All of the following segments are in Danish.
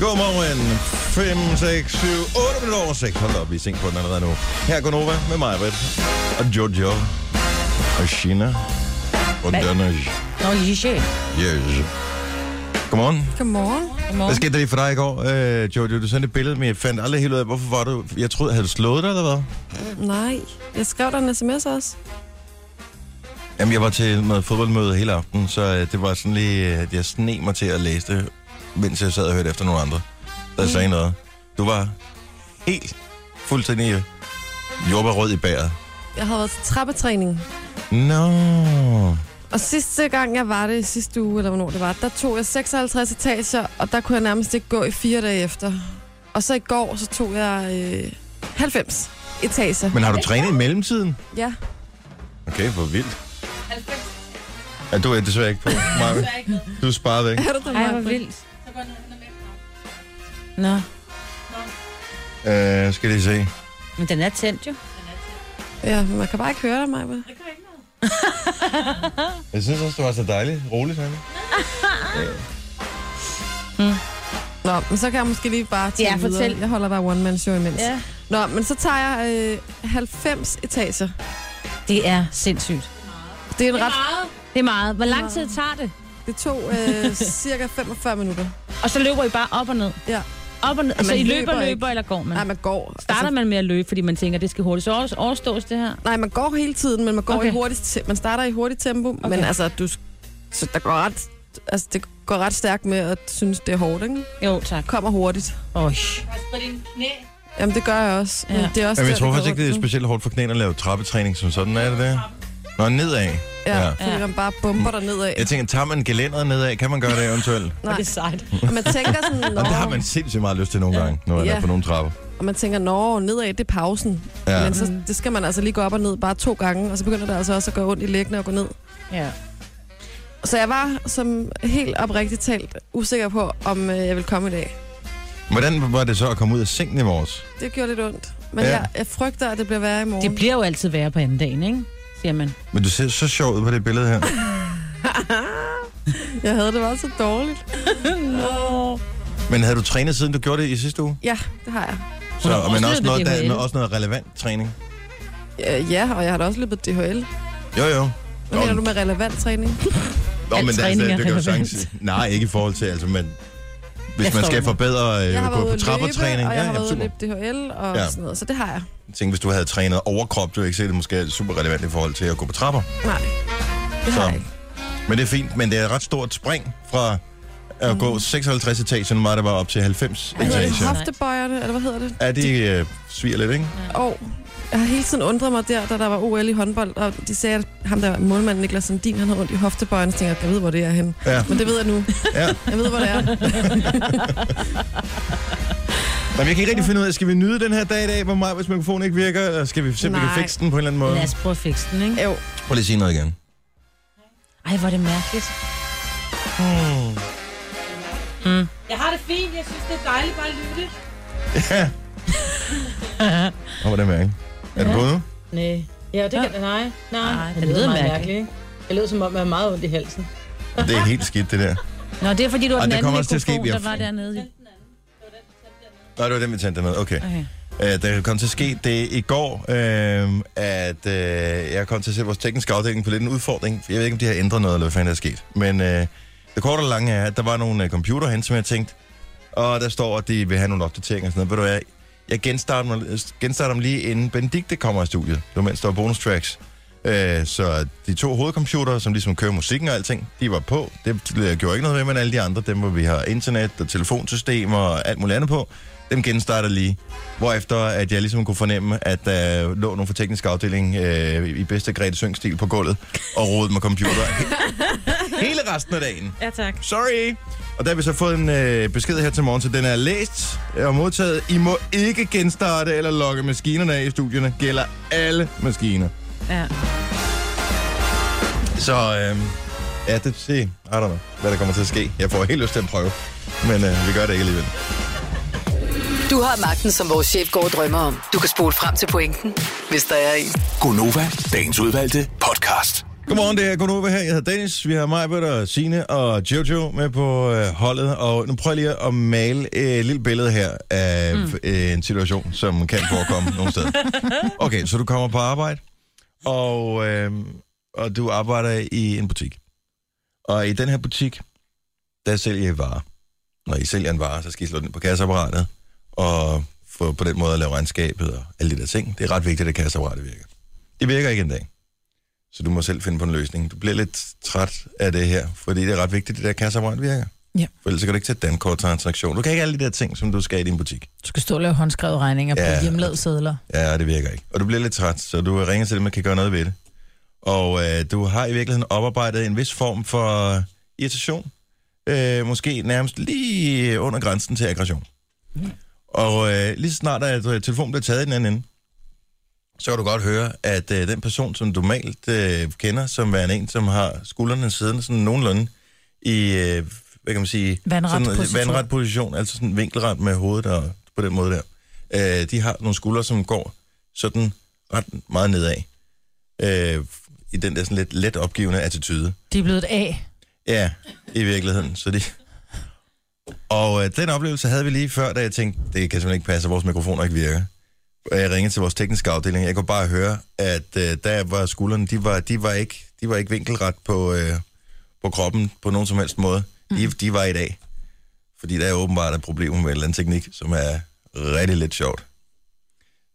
Godmorgen. 5, 6, 7, 8 minutter over 6. Hold op, vi er sent på den allerede nu. Her er Gunova med mig, Britt. Og Jojo. Og Shina. Og? Danners. Nå, Jishe. Yes. Godmorgen. Godmorgen. Hvad skete der lige for dig i går, øh, Jojo? Du sendte et billede, men jeg fandt aldrig helt ud af, hvorfor var du... Jeg troede, havde du slået dig, eller hvad? Nej, jeg skrev dig en sms også. Jamen, jeg var til noget fodboldmøde hele aften, så øh, det var sådan lige... øh, at Jeg sne mig til at læse det, mens jeg sad og hørte efter nogle andre, der Mm. sagde noget. Du var helt fuldstændig jordbærrød i bæret. Jeg havde været til trappetræning. Nå. Og sidste gang jeg var det, i sidste uge, eller hvornår det var, der tog jeg 56 etager, og der kunne jeg nærmest ikke gå i fire dage efter. Og så i går, så tog jeg øh, 90 etager. Men har du trænet i mellemtiden? Ja. Okay, hvor vildt. Ja, du er desværre ikke på, Maja. Du er sparet væk. Er du der, Ej, hvor Vildt. Nå, Øh, skal lige se. men den er tændt jo. Ja, men man kan bare ikke høre dig, Maja. Jeg synes også, det var så dejligt. Roligt, Hanne. Nå, men så kan jeg måske lige bare tage Ja, videre. fortæl. Jeg holder bare one man show imens. Ja. Nå, men så tager jeg øh, 90 etager. Det er sindssygt. Det er en ret... Det er meget. Hvor lang tid tager det? Det tog øh, cirka 45 minutter. Og så løber I bare op og ned? Ja. Op og ned. man Så I løber, løber løber, eller går man? Nej, man går. Starter man med at løbe, fordi man tænker, det skal hurtigt så over- overstås det her? Nej, man går hele tiden, men man går Okay. i hurtigt Man starter i hurtigt tempo, okay. men altså, du, så der går ret, altså, det går ret stærkt med at synes, det er hårdt, ikke? Jo, tak. Kommer hurtigt. Øj. Jamen, det gør jeg også. Men Ja. det er også Jamen, jeg tror faktisk ikke, det er specielt hårdt for knæene at lave trappetræning som sådan, er det det? Nå, nedad. Ja, Ja. ja, fordi Ja. man bare bomber der nedad. Jeg tænker, tager man gelænderet nedad? Kan man gøre det eventuelt? Nej, Det er sejt. og man tænker sådan, nå, Og det har man sindssygt meget lyst til nogle gange, når man Ja. er på nogle trapper. og man tænker, nå, nedad, det er pausen. Ja. Men så, det skal man altså lige gå op og ned bare to gange, og så begynder det altså også at gøre ondt i læggene og gå ned. Ja. Så jeg var som helt oprigtigt talt usikker på, om øh, jeg ville komme i dag. Hvordan var det så at komme ud af sengen i morges? Det gjorde lidt ondt. Men Ja. ja. jeg, jeg frygter, at det bliver værre i morgen. Det bliver jo altid værre på anden dagen, ikke? Siger man. Men du ser så sjov ud på det billede her. Jeg havde det bare så dårligt. Men havde du trænet siden du gjorde det i sidste uge? Ja, det har jeg. Så, har men også noget, der, også noget relevant træning? Øh, Ja, og jeg har da også løbet DHL. Jo, jo. Hvad mener du med relevant træning? Nå, men altså, er det kan jo sagtens... Nej, ikke i forhold til, altså, men... Hvis Jeg man skal forbedre øh, på trappetræning... og jeg har været ude løbe DHL og Ja. ja. sådan noget, så det har jeg. Tænkte, hvis du havde trænet overkrop, du ikke se det måske er super relevant i forhold til at gå på trapper. Nej, det har jeg ikke. Men det er fint, men det er et ret stort spring fra at Mm. gå 56 etager, nu var det var op til 90 Hvad hedder det? etager. Hoftebøjerne, eller hvad hedder det? Er de øh, sviger lidt, ikke? Og jeg har hele tiden undret mig der, da der var OL i håndbold, og de sagde, at ham der målmanden Niklas Sandin, han havde ondt i hoftebøjerne, så tænkte jeg, jeg ved, hvor det er henne. Ja. Men det ved jeg nu. ja. Jeg ved, hvor det er. Nå, men jeg kan ikke rigtig finde ud af, skal vi nyde den her dag i dag, hvor meget, hvis mikrofonen ikke virker, eller skal vi simpelthen Nej. fikse den på en eller anden måde? Lad os prøve at fikse den, ikke? Jo, Prøv lige at sige noget igen. Ej, hvor er det mærkeligt. Jeg har det fint. Jeg synes, det er dejligt bare at lytte. Ja. Og hvordan mærke? Er du nu? Nej. Ja, det kan Ja. det. Nej, nej. Nej, det det lyder meget mærkeligt. mærkeligt, ikke? Det lyder som om, jeg har meget ondt i halsen. Det er helt skidt, det der. Nå, det er fordi, du har Ej, den det anden kommer også til at ske, mikrofon, vi har- der var dernede. Nå, det var den, vi tændte med. Okay. Okay. Uh, der kom til at ske det i går, uh, at uh, jeg kom til at se vores tekniske afdeling på lidt en udfordring. Jeg ved ikke, om de har ændret noget, eller hvad fanden der er sket. Men uh, det korte og lange er, at der var nogle uh, computer hen, som jeg tænkte, og der står, at de vil have nogle opdateringer og sådan noget. Ved du hvad, jeg genstarter, mig, genstarter dem lige inden Benedikte kommer i studiet. Det var mens der var bonus tracks. Uh, så de to hovedcomputere, som ligesom kører musikken og alting, de var på. Det gjorde ikke noget ved, men alle de andre, dem hvor vi har internet og telefonsystemer og alt muligt andet på, dem genstarter lige. Hvorefter at jeg ligesom kunne fornemme, at der lå nogle fra teknisk afdeling øh, i bedste Grete Søng-stil på gulvet og rodede med computer hele resten af dagen. Ja, tak. Sorry. Og der har vi så fået en øh, besked her til morgen, så den er læst og modtaget. I må ikke genstarte eller logge maskinerne af i studierne. Gælder alle maskiner. Ja. Så øh, ja, det se. I don't know, hvad der kommer til at ske. Jeg får helt lyst til at prøve, men øh, vi gør det ikke alligevel. Du har magten, som vores chef går og drømmer om. Du kan spole frem til pointen, hvis der er en. Gonova, dagens udvalgte podcast. Godmorgen, det er Gunova her. Jeg hedder Dennis. Vi har mig, og Signe og Jojo med på øh, holdet. Og nu prøver jeg lige at male et lille billede her af mm. øh, en situation, som kan forekomme nogle steder. Okay, så du kommer på arbejde, og, øh, og du arbejder i en butik. Og i den her butik, der sælger I varer. Når I sælger en vare, så skal I slå den på kasseapparatet, og få på den måde at lave regnskabet og alle de der ting. Det er ret vigtigt, at kasseapparatet virker. Det virker ikke en dag. Så du må selv finde på en løsning. Du bliver lidt træt af det her, fordi det er ret vigtigt, at det der kasseapparat virker. Ja. For ellers kan du ikke tage dankorttransaktion. Du kan ikke alle de der ting, som du skal i din butik. Du skal stå og lave håndskrevet regninger Ja. på hjemlavede sædler. Ja, det virker ikke. Og du bliver lidt træt, så du ringer til dem, man kan gøre noget ved det. Og øh, du har i virkeligheden oparbejdet en vis form for irritation. Øh, måske nærmest lige under grænsen til aggression. Og øh, lige så snart at øh, telefonen bliver taget i den anden ende, så kan du godt høre, at øh, den person, som du normalt øh, kender, som er en, som har skuldrene siddende sådan nogenlunde i, øh, hvad kan man sige, Vandret sådan, øh, position. vandret position, altså sådan vinkelret med hovedet og på den måde der. Øh, de har nogle skuldre, som går sådan ret meget nedad. Øh, I den der sådan lidt let opgivende attitude. De er blevet et A. Ja, i virkeligheden. Så de... Og øh, den oplevelse havde vi lige før, da jeg tænkte, det kan simpelthen ikke passe, at vores mikrofoner ikke virker. Og jeg ringede til vores tekniske afdeling. Jeg kunne bare høre, at øh, der var skuldrene, de var, de var, ikke, de var ikke vinkelret på, øh, på kroppen på nogen som helst måde. De, de var i dag. Fordi der er åbenbart et problem med en eller anden teknik, som er rigtig lidt sjovt.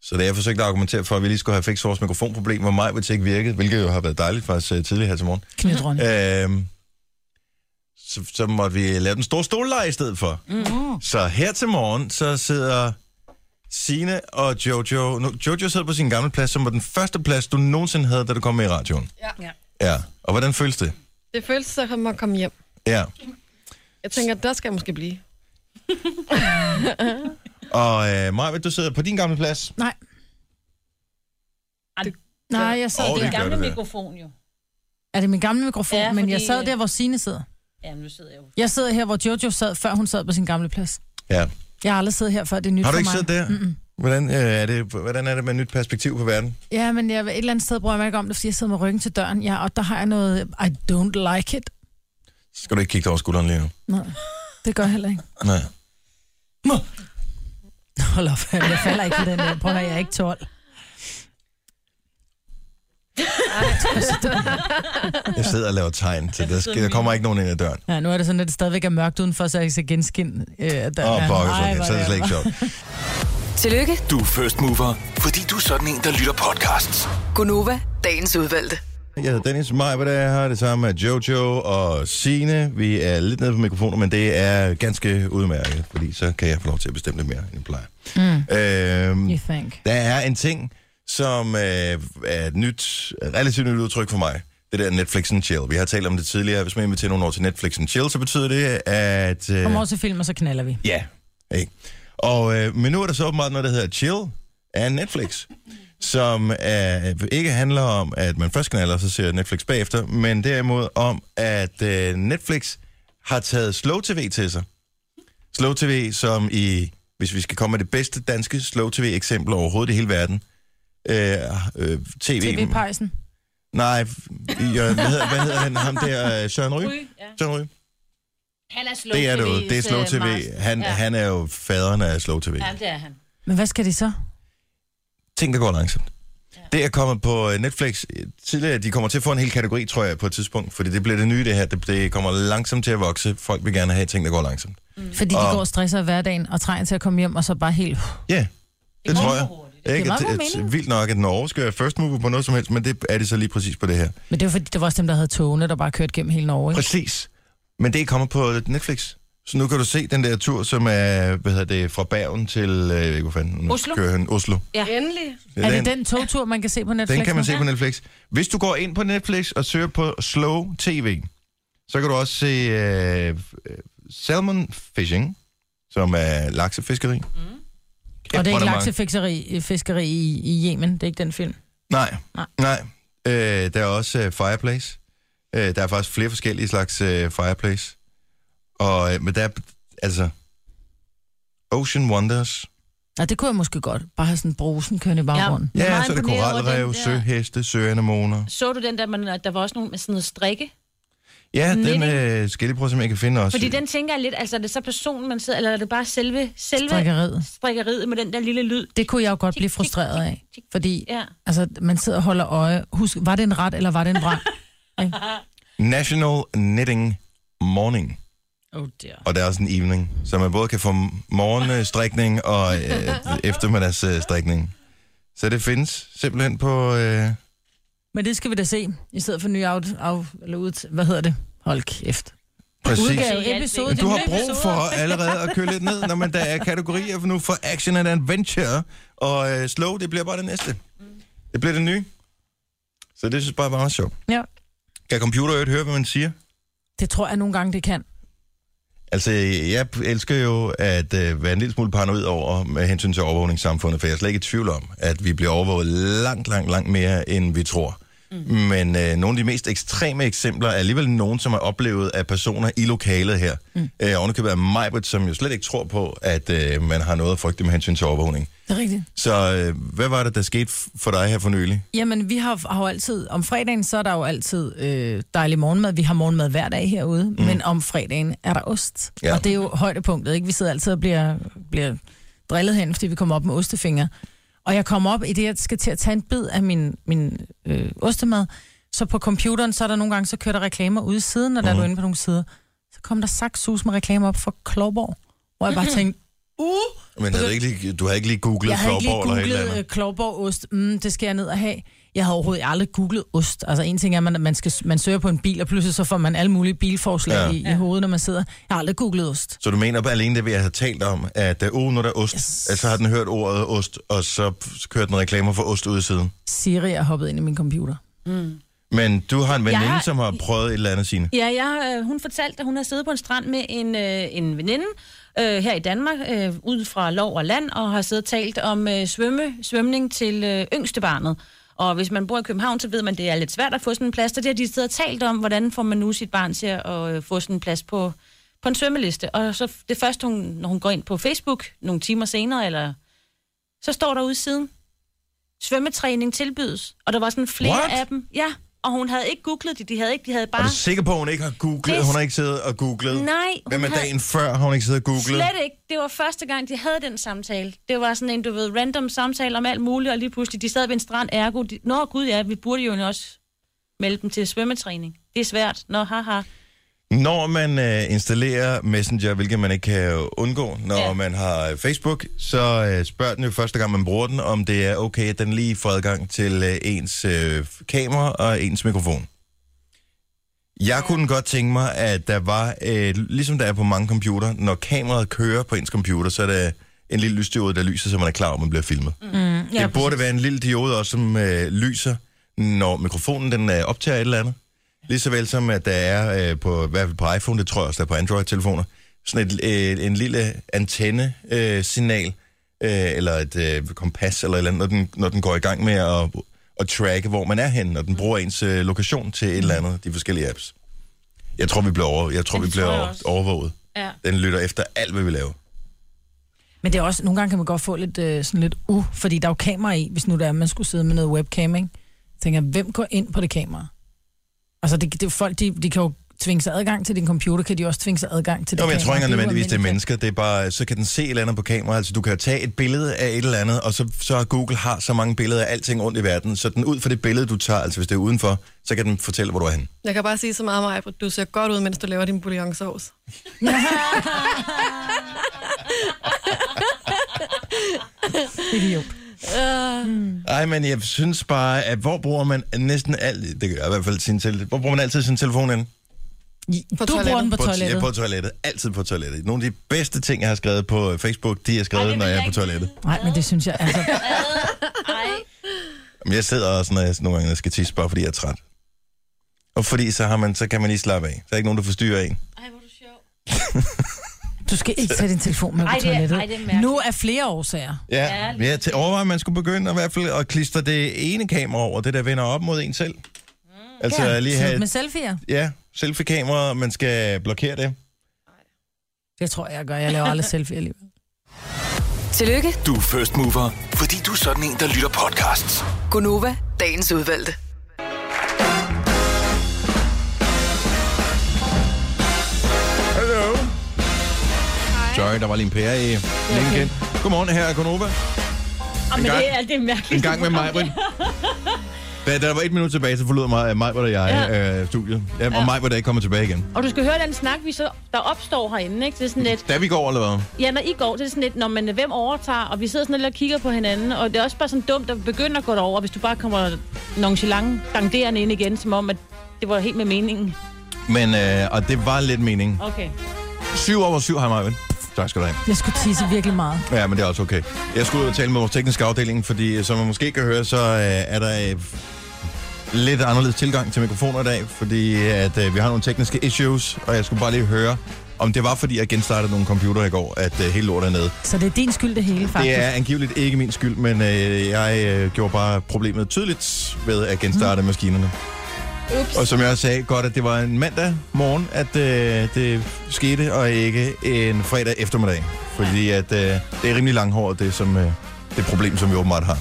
Så da jeg forsøgte at argumentere for, at vi lige skulle have fikset vores mikrofonproblem, hvor mig vil ikke virkede, hvilket jo har været dejligt faktisk øh, tidligere her til morgen. Knytron. Øhm, så, så måtte vi lave den store stollej i stedet for. Mm. Så her til morgen, så sidder Sine og Jojo. Nu, Jojo sidder på sin gamle plads, som var den første plads, du nogensinde havde, da du kom med i radioen. Ja. Ja. Og hvordan føles det? Det føles som at komme hjem. Ja. Jeg tænker, der skal jeg måske blive. Og øh, Maja, du sidder på din gamle plads. Nej. Ej, Nej, jeg sad Åh, oh, det der. gør gamle det der. mikrofon jo. Er det min gamle mikrofon? Ja, Ja, men jeg fordi, sad der, hvor Signe sidder. Ja, nu sidder jeg jo. Jeg sidder her, hvor Jojo sad, før hun sad på sin gamle plads. Ja. Jeg har aldrig siddet her før, det er nyt Har du for ikke mig. siddet der? Mm-mm. Hvordan, øh, er det, hvordan er det med et nyt perspektiv på verden? Ja, men jeg, et eller andet sted bruger jeg mig ikke om det, fordi jeg sidder med ryggen til døren. Ja, og der har jeg noget, I don't like it. Skal du ikke kigge dig over skulderen lige nu? Nej, det gør jeg heller ikke. Nej. Hold op, jeg falder ikke på den der. Prøv at høre, jeg er ikke 12. Jeg sidder og laver tegn til det. Der kommer ikke nogen ind ad døren. Ja, nu er det sådan, at det stadigvæk er mørkt udenfor, så jeg kan se genskin. Øh, Åh, oh, pokker, okay. så er det slet ikke sjovt. Tillykke, Du er first mover, fordi du er sådan en, der lytter podcasts. Gunova, dagens udvalgte. Jeg hedder Dennis Maj, hvad det er her, det samme med Jojo og Sine. Vi er lidt nede på mikrofoner, men det er ganske udmærket, fordi så kan jeg få lov til at bestemme lidt mere, end jeg plejer. Mm. Øhm, You think. der er en ting, som øh, er et nyt, relativt nyt udtryk for mig. Det der Netflix and chill. Vi har talt om det tidligere. Hvis man inviterer nogle år til Netflix and chill, så betyder det, at... Øh, Kom over til film, og så knaller vi. Ja, ikke? Og, øh, men nu er der så åbenbart noget, der hedder Chill af Netflix, som øh, ikke handler om, at man først knaller, og så ser Netflix bagefter, men derimod om, at øh, Netflix har taget Slow TV til sig. Slow TV, som i, hvis vi skal komme med det bedste danske Slow TV-eksempel overhovedet i hele verden, øh, øh, TV... TV-pejsen. Nej, øh, hvad, hedder, hvad hedder han? Ham der, øh, Søren Ryge? Ry, ja. Søren Ryge? Han er slow Det er det jo. Det er Slow øh, TV. Han, ja. han er jo faderen af Slow TV. Ja, det er han. Men hvad skal de så? ting, der går langsomt. Det er kommet på øh, Netflix tidligere. De kommer til at få en hel kategori, tror jeg, på et tidspunkt. Fordi det bliver det nye, det her. Det, det kommer langsomt til at vokse. Folk vil gerne have ting, der går langsomt. Fordi de Og- går og stresser i hverdagen og trænger til at komme hjem, og så bare helt... Ja, yeah, det går tror jeg. Ikke? Det er meget mening. vildt nok, at Norge skal være first mover på noget som helst, men det er de så lige præcis på det her. Men det var fordi, det var også dem, der havde togene, der bare kørte gennem hele Norge. Ikke? Præcis. Men det er kommet på Netflix. Så nu kan du se den der tur, som er, hvad hedder det, fra Bergen til, øh, jeg ved ikke, hvor fanden, Oslo. kører han, Oslo. Ja. Endelig. Er det den togtur, man kan se på Netflix? Den kan man se på Netflix. Hvis du går ind på Netflix og søger på Slow TV, så kan du også se uh, Salmon Fishing, som er laksefiskeri. Mm. Det er ikke laksefiskeri fiskeri i, i Yemen, det er ikke den film. Nej, Nej. nej. Uh, der er også uh, Fireplace. Uh, der er faktisk flere forskellige slags uh, Fireplace. Og, uh, men der er, altså, Ocean Wonders Ja, det kunne jeg måske godt. Bare have sådan en brusen kørende i baggrunden. Ja, meget så er det koralrev, søheste, søanemoner. Så du den der, man, der var også nogle med sådan noget strikke? Ja, den øh, skal jeg lige prøve, som jeg kan finde også. Fordi den tænker jeg lidt, altså er det så personen, man sidder, eller er det bare selve, selve Strikkeriet. strikkeriet med den der lille lyd? Det kunne jeg jo godt blive frustreret af. Fordi Ja. altså, man sidder og holder øje. Husk, var det en ret, eller var det en vrang? National Knitting Morning. Oh dear. Og der er også en evening, så man både kan få morgenstrikning og øh, eftermiddagsstrikning. Så det findes simpelthen på... Øh, Men det skal vi da se, i stedet for ny af, af eller ud, hvad hedder det? Hold kæft. præcis. Udgave, episode, Men du har brug for allerede at køre lidt ned, når man der er kategorier for nu for action and adventure. Og øh, slow, det bliver bare det næste. Det bliver det nye. Så det synes jeg bare var meget sjovt. Ja. Kan computer høre, hvad man siger? Det tror jeg nogle gange, det kan. Altså, jeg elsker jo at øh, være en lille smule paranoid over med hensyn til overvågningssamfundet, for jeg er slet ikke i tvivl om, at vi bliver overvåget langt, langt, langt mere, end vi tror. Mm. Men øh, nogle af de mest ekstreme eksempler er alligevel nogen, som er oplevet af personer i lokalet her. Mm. Øh, ovenikøbet af Majbert, som jo slet ikke tror på, at øh, man har noget at frygte med hensyn til overvågning. Det er rigtigt. Så øh, hvad var det, der skete for dig her for nylig? Jamen, vi har, har jo altid, om fredagen, så er der jo altid øh, dejlig morgenmad. Vi har morgenmad hver dag herude, mm. men om fredagen er der ost. Ja. Og det er jo højdepunktet, ikke? Vi sidder altid og bliver, bliver drillet hen, fordi vi kommer op med ostefingre. Og jeg kommer op i det, jeg skal til at tage en bid af min, min øh, ostemad. Så på computeren, så er der nogle gange, så kører der reklamer ude i siden, og der Mhm. er du inde på nogle sider. Så kom der sagt sus med reklamer op for Klovborg. Hvor jeg bare tænkte, uh, Men havde du, ikke lige, du havde ikke lige googlet jeg havde ikke lige Florborg eller et eller googlet andet? øh, Klovborg-ost. Mm, det skal jeg ned og have. Jeg har overhovedet aldrig googlet ost. Altså en ting er, at man, man, skal, man søger på en bil, og pludselig så får man alle mulige bilforslag Ja. i, i hovedet, når man sidder. Jeg har aldrig googlet ost. Så du mener bare alene det, vi har talt om, at uh, uh, når der er ost, yes. Altså har den hørt ordet ost, og så, kører den reklamer for ost ud i siden. Siri er hoppet ind i min computer. Men du har en veninde, Jeg har- som har prøvet et eller andet sine. Ja, jeg, øh, hun fortalte, at hun har siddet på en strand med en, øh, en veninde øh, her i Danmark, øh, ud fra lov og land, og har siddet og talt om øh, svømme, svømning til øh, yngste barnet. Og hvis man bor i København, så ved man, at det er lidt svært at få sådan en plads. Og det har de og talt om, hvordan får man nu sit barn til at øh, få sådan en plads på, på en svømmeliste. Og så det første, hun, når hun går ind på Facebook nogle timer senere, eller så står der ude siden, svømmetræning tilbydes. Og der var sådan flere What? af dem. Ja, og hun havde ikke googlet det. De havde ikke, de havde Er bare... du sikker på, at hun ikke har googlet? Det- Hun har ikke siddet og googlet? Nej, Hvem er havde- dagen før, har hun ikke siddet og googlet? Slet ikke. Det var første gang, de havde den samtale. Det var sådan en, du ved, random samtale om alt muligt, og lige pludselig, de sad ved en strand, ergo. De, Nå gud ja, vi burde jo også melde dem til svømmetræning. Det er svært. Nå, haha. Når man øh, installerer Messenger, hvilket man ikke kan undgå, når ja. Man har øh, Facebook, så øh, spørger den jo første gang, man bruger den, om det er okay, at den lige får adgang til øh, ens øh, kamera og ens mikrofon. Jeg kunne godt tænke mig, at der var, øh, ligesom der er på mange computer, når kameraet kører på ens computer, så er der en lille lysdiode, der lyser, så man er klar over, man bliver filmet. Mm. Ja, Det burde være en lille diode også, som øh, lyser, når mikrofonen den øh, optager et eller andet. Lige så vel som, at der er øh, på, i hvert fald på iPhone, det tror jeg også, der er på Android-telefoner, sådan et, øh, en lille antenne-signal, øh, signal, øh, eller et øh, kompas, eller et eller andet, når den, når den går i gang med at, at tracke, hvor man er henne, når den bruger ens øh, lokation til et eller andet, de forskellige apps. Jeg tror, vi bliver, over, jeg tror, vi bliver tror jeg overvåget. Ja. Den lytter efter alt, hvad vi laver. Men det er også, nogle gange kan man godt få lidt, øh, sådan lidt uh, fordi der er jo kamera i, hvis nu der er, man skulle sidde med noget webcam, ikke? Jeg tænker, hvem går ind på det kamera? Altså, det, det, folk, de, de kan jo tvinge sig adgang til din computer, kan de også tvinge sig adgang til det Jo, men jeg tror ikke nødvendigvis, det er mennesker. Det er bare, så kan den se et eller andet på kamera. Altså, du kan jo tage et billede af et eller andet, og så, så Google har så mange billeder af alting rundt i verden, så den ud fra det billede, du tager, altså hvis det er udenfor, så kan den fortælle, hvor du er henne. Jeg kan bare sige så meget, Maja, at du ser godt ud, mens du laver din bouillonsauce. Idiot. Ej, men jeg synes bare, at hvor bruger man næsten alt, det gør jeg i hvert fald sin til, hvor bruger man altid sin telefon hen? På du bruger den på toilettet. Ja, på toilettet. Altid på toilettet. Nogle af de bedste ting, jeg har skrevet på Facebook, de er skrevet, Ej, når jeg er på toilettet. Nej, men det synes jeg, altså... Ej. Men jeg sidder også, når jeg nogle gange skal tisse, bare fordi jeg er træt. Og fordi så, har man, så kan man lige slappe af. Så er der ikke nogen, der forstyrrer en. Ej, hvor er du sjov. Du skal ikke tage din telefon med Ej, på det er- toilettet. ej, det er nu er flere årsager. Ja, Ja, ja til overvejer, at man skulle begynde at, i hvert fald at klistre det ene kamera over, det der vender op mod en selv. Altså ja, lige have, med selfie'er. ja, selfie-kamera, man skal blokere det. Det tror jeg, jeg gør. Jeg laver aldrig selfie alligevel. Tillykke, Du er first mover, fordi du er sådan en, der lytter podcasts. Gunova, dagens udvalgte. Sorry, der var lige en PR i linken. Godmorgen, her er Konova. Men gang- det er alt det mærkeligt. En gang med mig. Da der var et minut tilbage, så forlod mig, mig og jeg Ja. øh, studiet. Ja, og mig var der ikke kommet tilbage igen. Og du skal høre den snak, vi så, der opstår herinde, ikke? Det er sådan lidt, Da vi går, eller hvad? ja, når I går, det er sådan lidt, når man, hvem overtager, og vi sidder sådan lidt og kigger på hinanden, og det er også bare sådan dumt at begynde at gå derover, hvis du bare kommer nonchalant danderende ind igen, som om, at det var helt med meningen. Men, øh, og det var lidt meningen. Okay. Syv over syv har mig, Tak skal du have. Jeg skulle tisse virkelig meget. Ja, men det er også okay. Jeg skulle ud og tale med vores tekniske afdeling, fordi som man måske kan høre, så øh, er der øh, lidt anderledes tilgang til mikrofoner i dag, fordi at øh, vi har nogle tekniske issues, og jeg skulle bare lige høre, om det var fordi, jeg genstartede nogle computer i går, at øh, hele lortet er nede. Så det er din skyld, det hele, faktisk. Det er angiveligt ikke min skyld, men øh, jeg øh, gjorde bare problemet tydeligt ved at genstarte mm. maskinerne. Ups. Og som jeg sagde, godt, at det var en mandag morgen, at øh, det skete, og ikke en fredag eftermiddag. Fordi at, øh, det er rimelig langhåret, det, som, øh, det problem, som vi åbenbart har.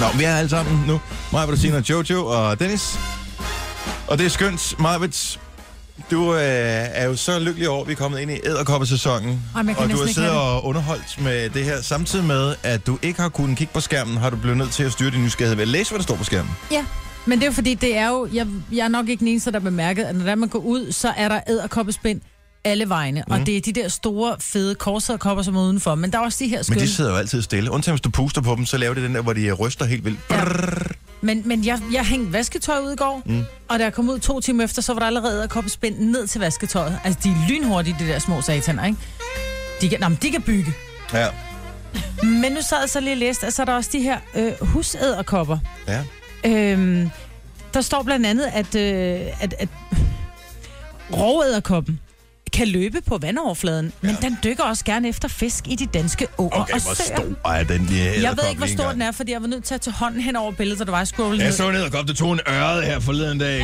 Nå, vi er alle sammen nu. Maja, Bettina, Jojo og Dennis. Og det er skønt. Majbet, du øh, er jo så lykkelig over, at vi er kommet ind i æderkoppesæsonen. Kan Og du har siddet og underholdt med det her. Samtidig med, at du ikke har kunnet kigge på skærmen, har du blevet nødt til at styre din nysgerrighed ved at læse, hvad der står på skærmen. Ja, men det er jo fordi, det er jo, jeg, jeg er nok ikke den eneste, der har bemærket, at når man går ud, så er der æderkoppespind alle vegne. Mm. Og det er de der store, fede korsæderkopper, som er udenfor. Men der er også de her Men skønne. de sidder jo altid stille. Undtagen hvis du puster på dem, så laver det den der, hvor de ryster helt vildt. Ja. Men, men jeg, jeg hængte vasketøj ud i går, mm. og da jeg kom ud to timer efter, så var der allerede æderkoppespind ned til vasketøjet. Altså, de er lynhurtige, de der små sataner, ikke? De kan, nå, men de kan bygge. Ja. Men nu sad jeg så lige og læste, at så er der også de her øh, husæderkopper. ja. Øhm, der står blandt andet, at, øh, at, at råæderkoppen kan løbe på vandoverfladen, men den dykker også gerne efter fisk i de danske åer Okay, og hvor søer. stor er den lige Jeg ved ikke, hvor stor den er, fordi jeg var nødt til at tage hånden hen over billedet, så der var jeg scrolle Jeg ned. så ned og kom, det tog en ørred her forleden dag,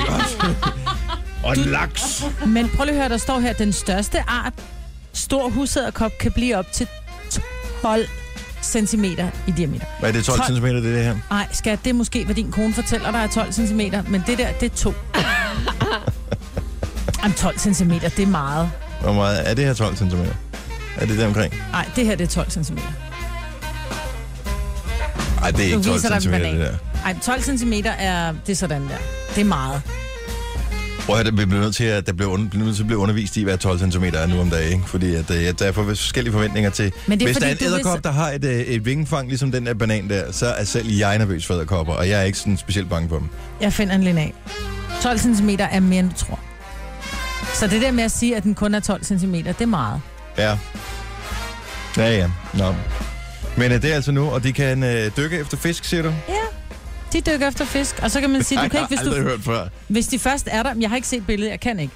og en laks. Men prøv lige at høre, der står her, den største art, stor husæderkop, kan blive op til 12 cm i diameter. Hvad er det, 12 12. cm, det, det her? Nej, skat, det er måske, hvad din kone fortæller dig er 12 cm, men det der, det er to. Jamen, 12 cm, det er meget. Hvor meget er det her 12 cm? Er det der omkring? Nej, det her, det er 12 cm. Nej, det er ikke 12 viser dig en cm, det der. Ej, 12 cm er, det er sådan der. Det er meget. Prøv at høre, vi bliver nødt til at, der bliver, under, bliver nødt til at blive undervist i, hvad 12 cm er nu om dagen, ikke? Fordi at, øh, der er for forskellige forventninger til... Men det er Hvis der er en æderkop, vidste- der har et, øh, et vingefang, ligesom den der banan der, så er selv jeg nervøs for æderkopper, og jeg er ikke sådan specielt bange for dem. Jeg finder en lineal. 12 cm er mere, end du tror. Så det der med at sige, at den kun er 12 cm, det er meget. Ja. Ja, ja. Nå. Men øh, det er altså nu, og de kan øh, dykke efter fisk, siger du? Ja, de dykker efter fisk. Og så kan man sige, du kan ikke, hvis, du, hørt før. hvis de først er der... Jeg har ikke set billedet, jeg kan ikke.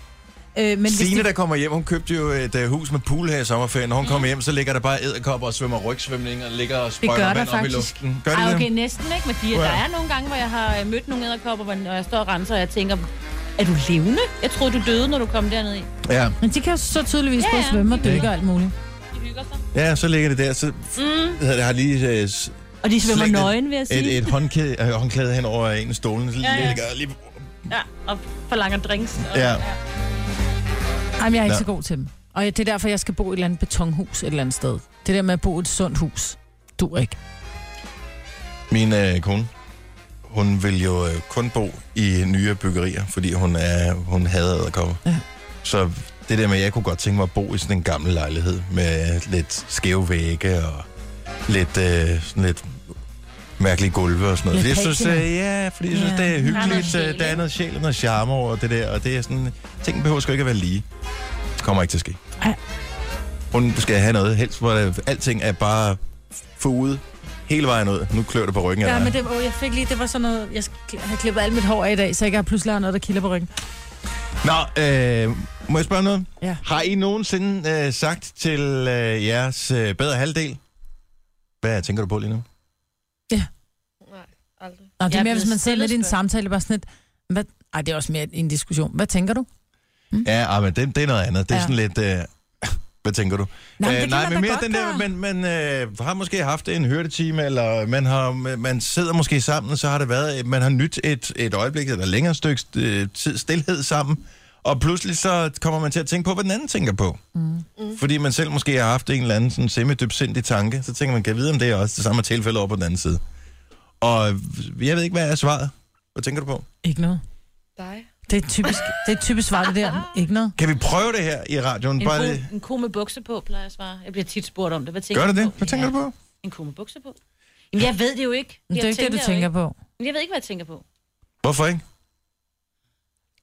Øh, men Signe, de, der kommer hjem, hun købte jo et uh, hus med pool her i sommerferien. Når hun kommer hjem, så ligger der bare æderkopper og svømmer rygsvømning og ligger og sprøjter vand der op i faktisk. luften. Gør de Ej, det? okay, næsten ikke, men de, Ja. der er nogle gange, hvor jeg har øh, mødt nogle æderkopper, hvor når jeg står og renser, og jeg tænker, er du levende? Jeg troede, du døde, når du kom derned i. Ja. men de kan jo så tydeligvis Ja, både svømme og dykke og alt muligt. De hygger sig. ja, så ligger det der. Så mm. jeg har lige uh, s- Og de svømmer nøgen, vil jeg sige. et, et håndklæde, øh, håndklæde hen over en af stolene. Så Ja, ja. ligger lige... Ja, og forlanger drinks. Og, Ja. Ej, men jeg er ikke Nå. så god til dem. Og det er derfor, jeg skal bo i et eller andet betonhus et eller andet sted. Det der med at bo i et sundt hus, du ikke. Min øh, kone, hun vil jo øh, kun bo i nye byggerier, fordi hun er hun hader æderkopper. Ja. Så det der med, at jeg kunne godt tænke mig at bo i sådan en gammel lejlighed med lidt skæve vægge og lidt, øh, sådan lidt mærkelige gulve og sådan noget. Lidt jeg synes, øh, ja, fordi jeg synes, Ja. det er Der er noget hyggeligt. øh, Der er noget sjæl og noget charme over det der, og det er sådan, ting behøver sgu ikke at være lige. Det kommer ikke til at ske. Ej. Hun skal have noget helst, hvor der, alting er bare fuget hele vejen ud. Nu klør det på ryggen Ja, men det, åh, jeg fik lige, det var sådan noget, jeg have klippet alt mit hår af i dag, så jeg har pludselig har noget, der kilder på ryggen. Nå, øh, må jeg spørge noget? Ja. Har I nogensinde øh, sagt til øh, jeres øh, bedre halvdel, hvad tænker du på lige nu? Nå, det er er mere, hvis man sidder lidt i en samtale, bare sådan lidt, hvad, ej, det er også mere en diskussion. Hvad tænker du? Ja, ah, men det, det er noget andet. Det er Ja. sådan lidt... Øh, Hvad tænker du? Nej, men kan nej, man men mere den der, gøre. man, man øh, har måske haft en høretime, eller man, har, man sidder måske sammen, så har det været, man har nyt et, et øjeblik, eller længere stykke øh, tid, stillhed sammen, og pludselig så kommer man til at tænke på, hvad den anden tænker på. Mm. Fordi man selv måske har haft en eller anden sådan semi-dybsindig tanke, så tænker man, kan jeg vide, om det er også det samme tilfælde over på den anden side. Og jeg ved ikke, hvad er svaret. Hvad tænker du på? Ikke noget. Dig. Det er typisk, det er typisk svar, det der. Ikke noget. Kan vi prøve det her i radioen? En, Bare ko, en ko med bukser på, plejer jeg at svare. Jeg bliver tit spurgt om det. Hvad tænker Gør det du det? på? Hvad tænker ja. du på? En ko med bukser på? Jamen, jeg ved det jo ikke. Men det er Jeg ikke det, du tænker ikke. på. Men Jeg ved ikke, hvad jeg tænker på. Hvorfor ikke?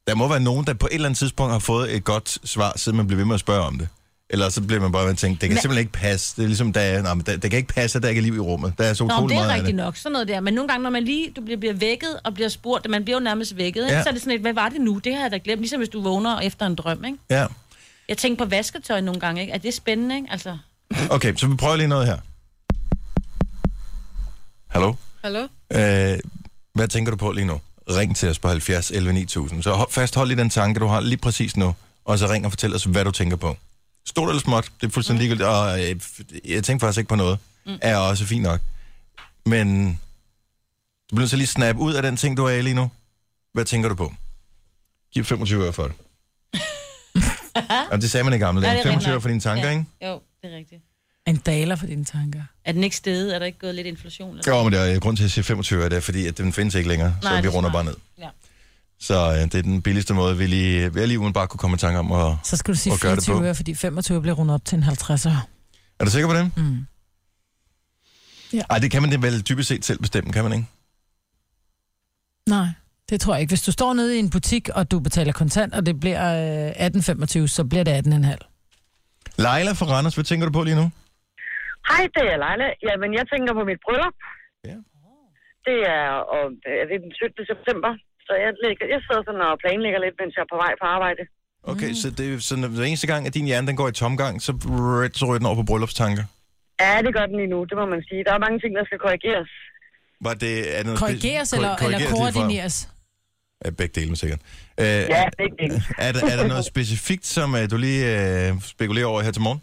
Der må være nogen, der på et eller andet tidspunkt har fået et godt svar, siden man bliver ved med at spørge om det. Eller så bliver man bare ved at tænke, det kan Men- simpelthen ikke passe. Det er ligesom, der er, nej, men der, det kan ikke passe, at der ikke er liv i rummet. Der er så Nå, utrolig det er meget rigtigt nok, sådan noget der. Men nogle gange, når man lige du bliver, bliver vækket og bliver spurgt, man bliver jo nærmest vækket, ikke? Ja. så er det sådan et, hvad var det nu? Det har jeg da glemt. Ligesom hvis du vågner efter en drøm, ikke? Ja. Jeg tænker på vasketøj nogle gange, ikke? Er det spændende, ikke? Altså, Okay, så vi prøver lige noget her. Hallo? Hallo? Øh, hvad tænker du på lige nu? Ring til os på 70 11 9000. Så hold, fasthold i den tanke, du har lige præcis nu, og så ring og fortæl os, hvad du tænker på. Stort eller småt, det er fuldstændig ligegyldigt, og øh, jeg tænker faktisk ikke på noget. Er også fint nok. Men du bliver så lige snap ud af den ting, du er i lige nu. Hvad tænker du på? Giv 25 øre for det. Jamen, det sagde man i gamle dage. det er 25 øre for dine tanker, ja. ikke? Jo, det er rigtigt. En daler for dine tanker. Er den ikke stedet? Er der ikke gået lidt inflation? Eller? Jo, men det er grund til at sige 25 øre, det er fordi, at den findes ikke længere, så Nej, vi det er runder smart. bare ned. Ja. Så øh, det er den billigste måde, vi lige, vi lige uden bare kunne komme i tanke om. Og, Så skal du sige Og gør det 24 på. øre, fordi 25 bliver rundet op til en 50'er. er du sikker på det? Mm. Ja. Ej, det kan man det vel typisk set selv bestemme, kan man ikke? Nej, det tror jeg ikke. Hvis du står nede i en butik, og du betaler kontant, og det bliver øh, 18,25, så bliver det 18,5. Leila fra Randers, hvad tænker du på lige nu? Hej, det er Leila. Jamen, jeg tænker på mit bryllup. Ja. Det er, og, er det den 17. september. Så jeg, lægger, jeg sidder sådan og planlægger lidt, mens jeg er på vej på arbejde. Okay, mm. så det er sådan, hver eneste gang, at din hjerne den går i tomgang, så, så ryger den over på bryllupstanker. Ja, det gør den lige nu, det må man sige. Der er mange ting, der skal korrigeres. Var det, er det noget Korrigeres eller, kor- eller korrigeres fra- koordineres? Ja, begge dele, sikkert. Øh, Ja, begge dele. er, der, er der noget specifikt, som uh, du lige uh, spekulerer over her til morgen?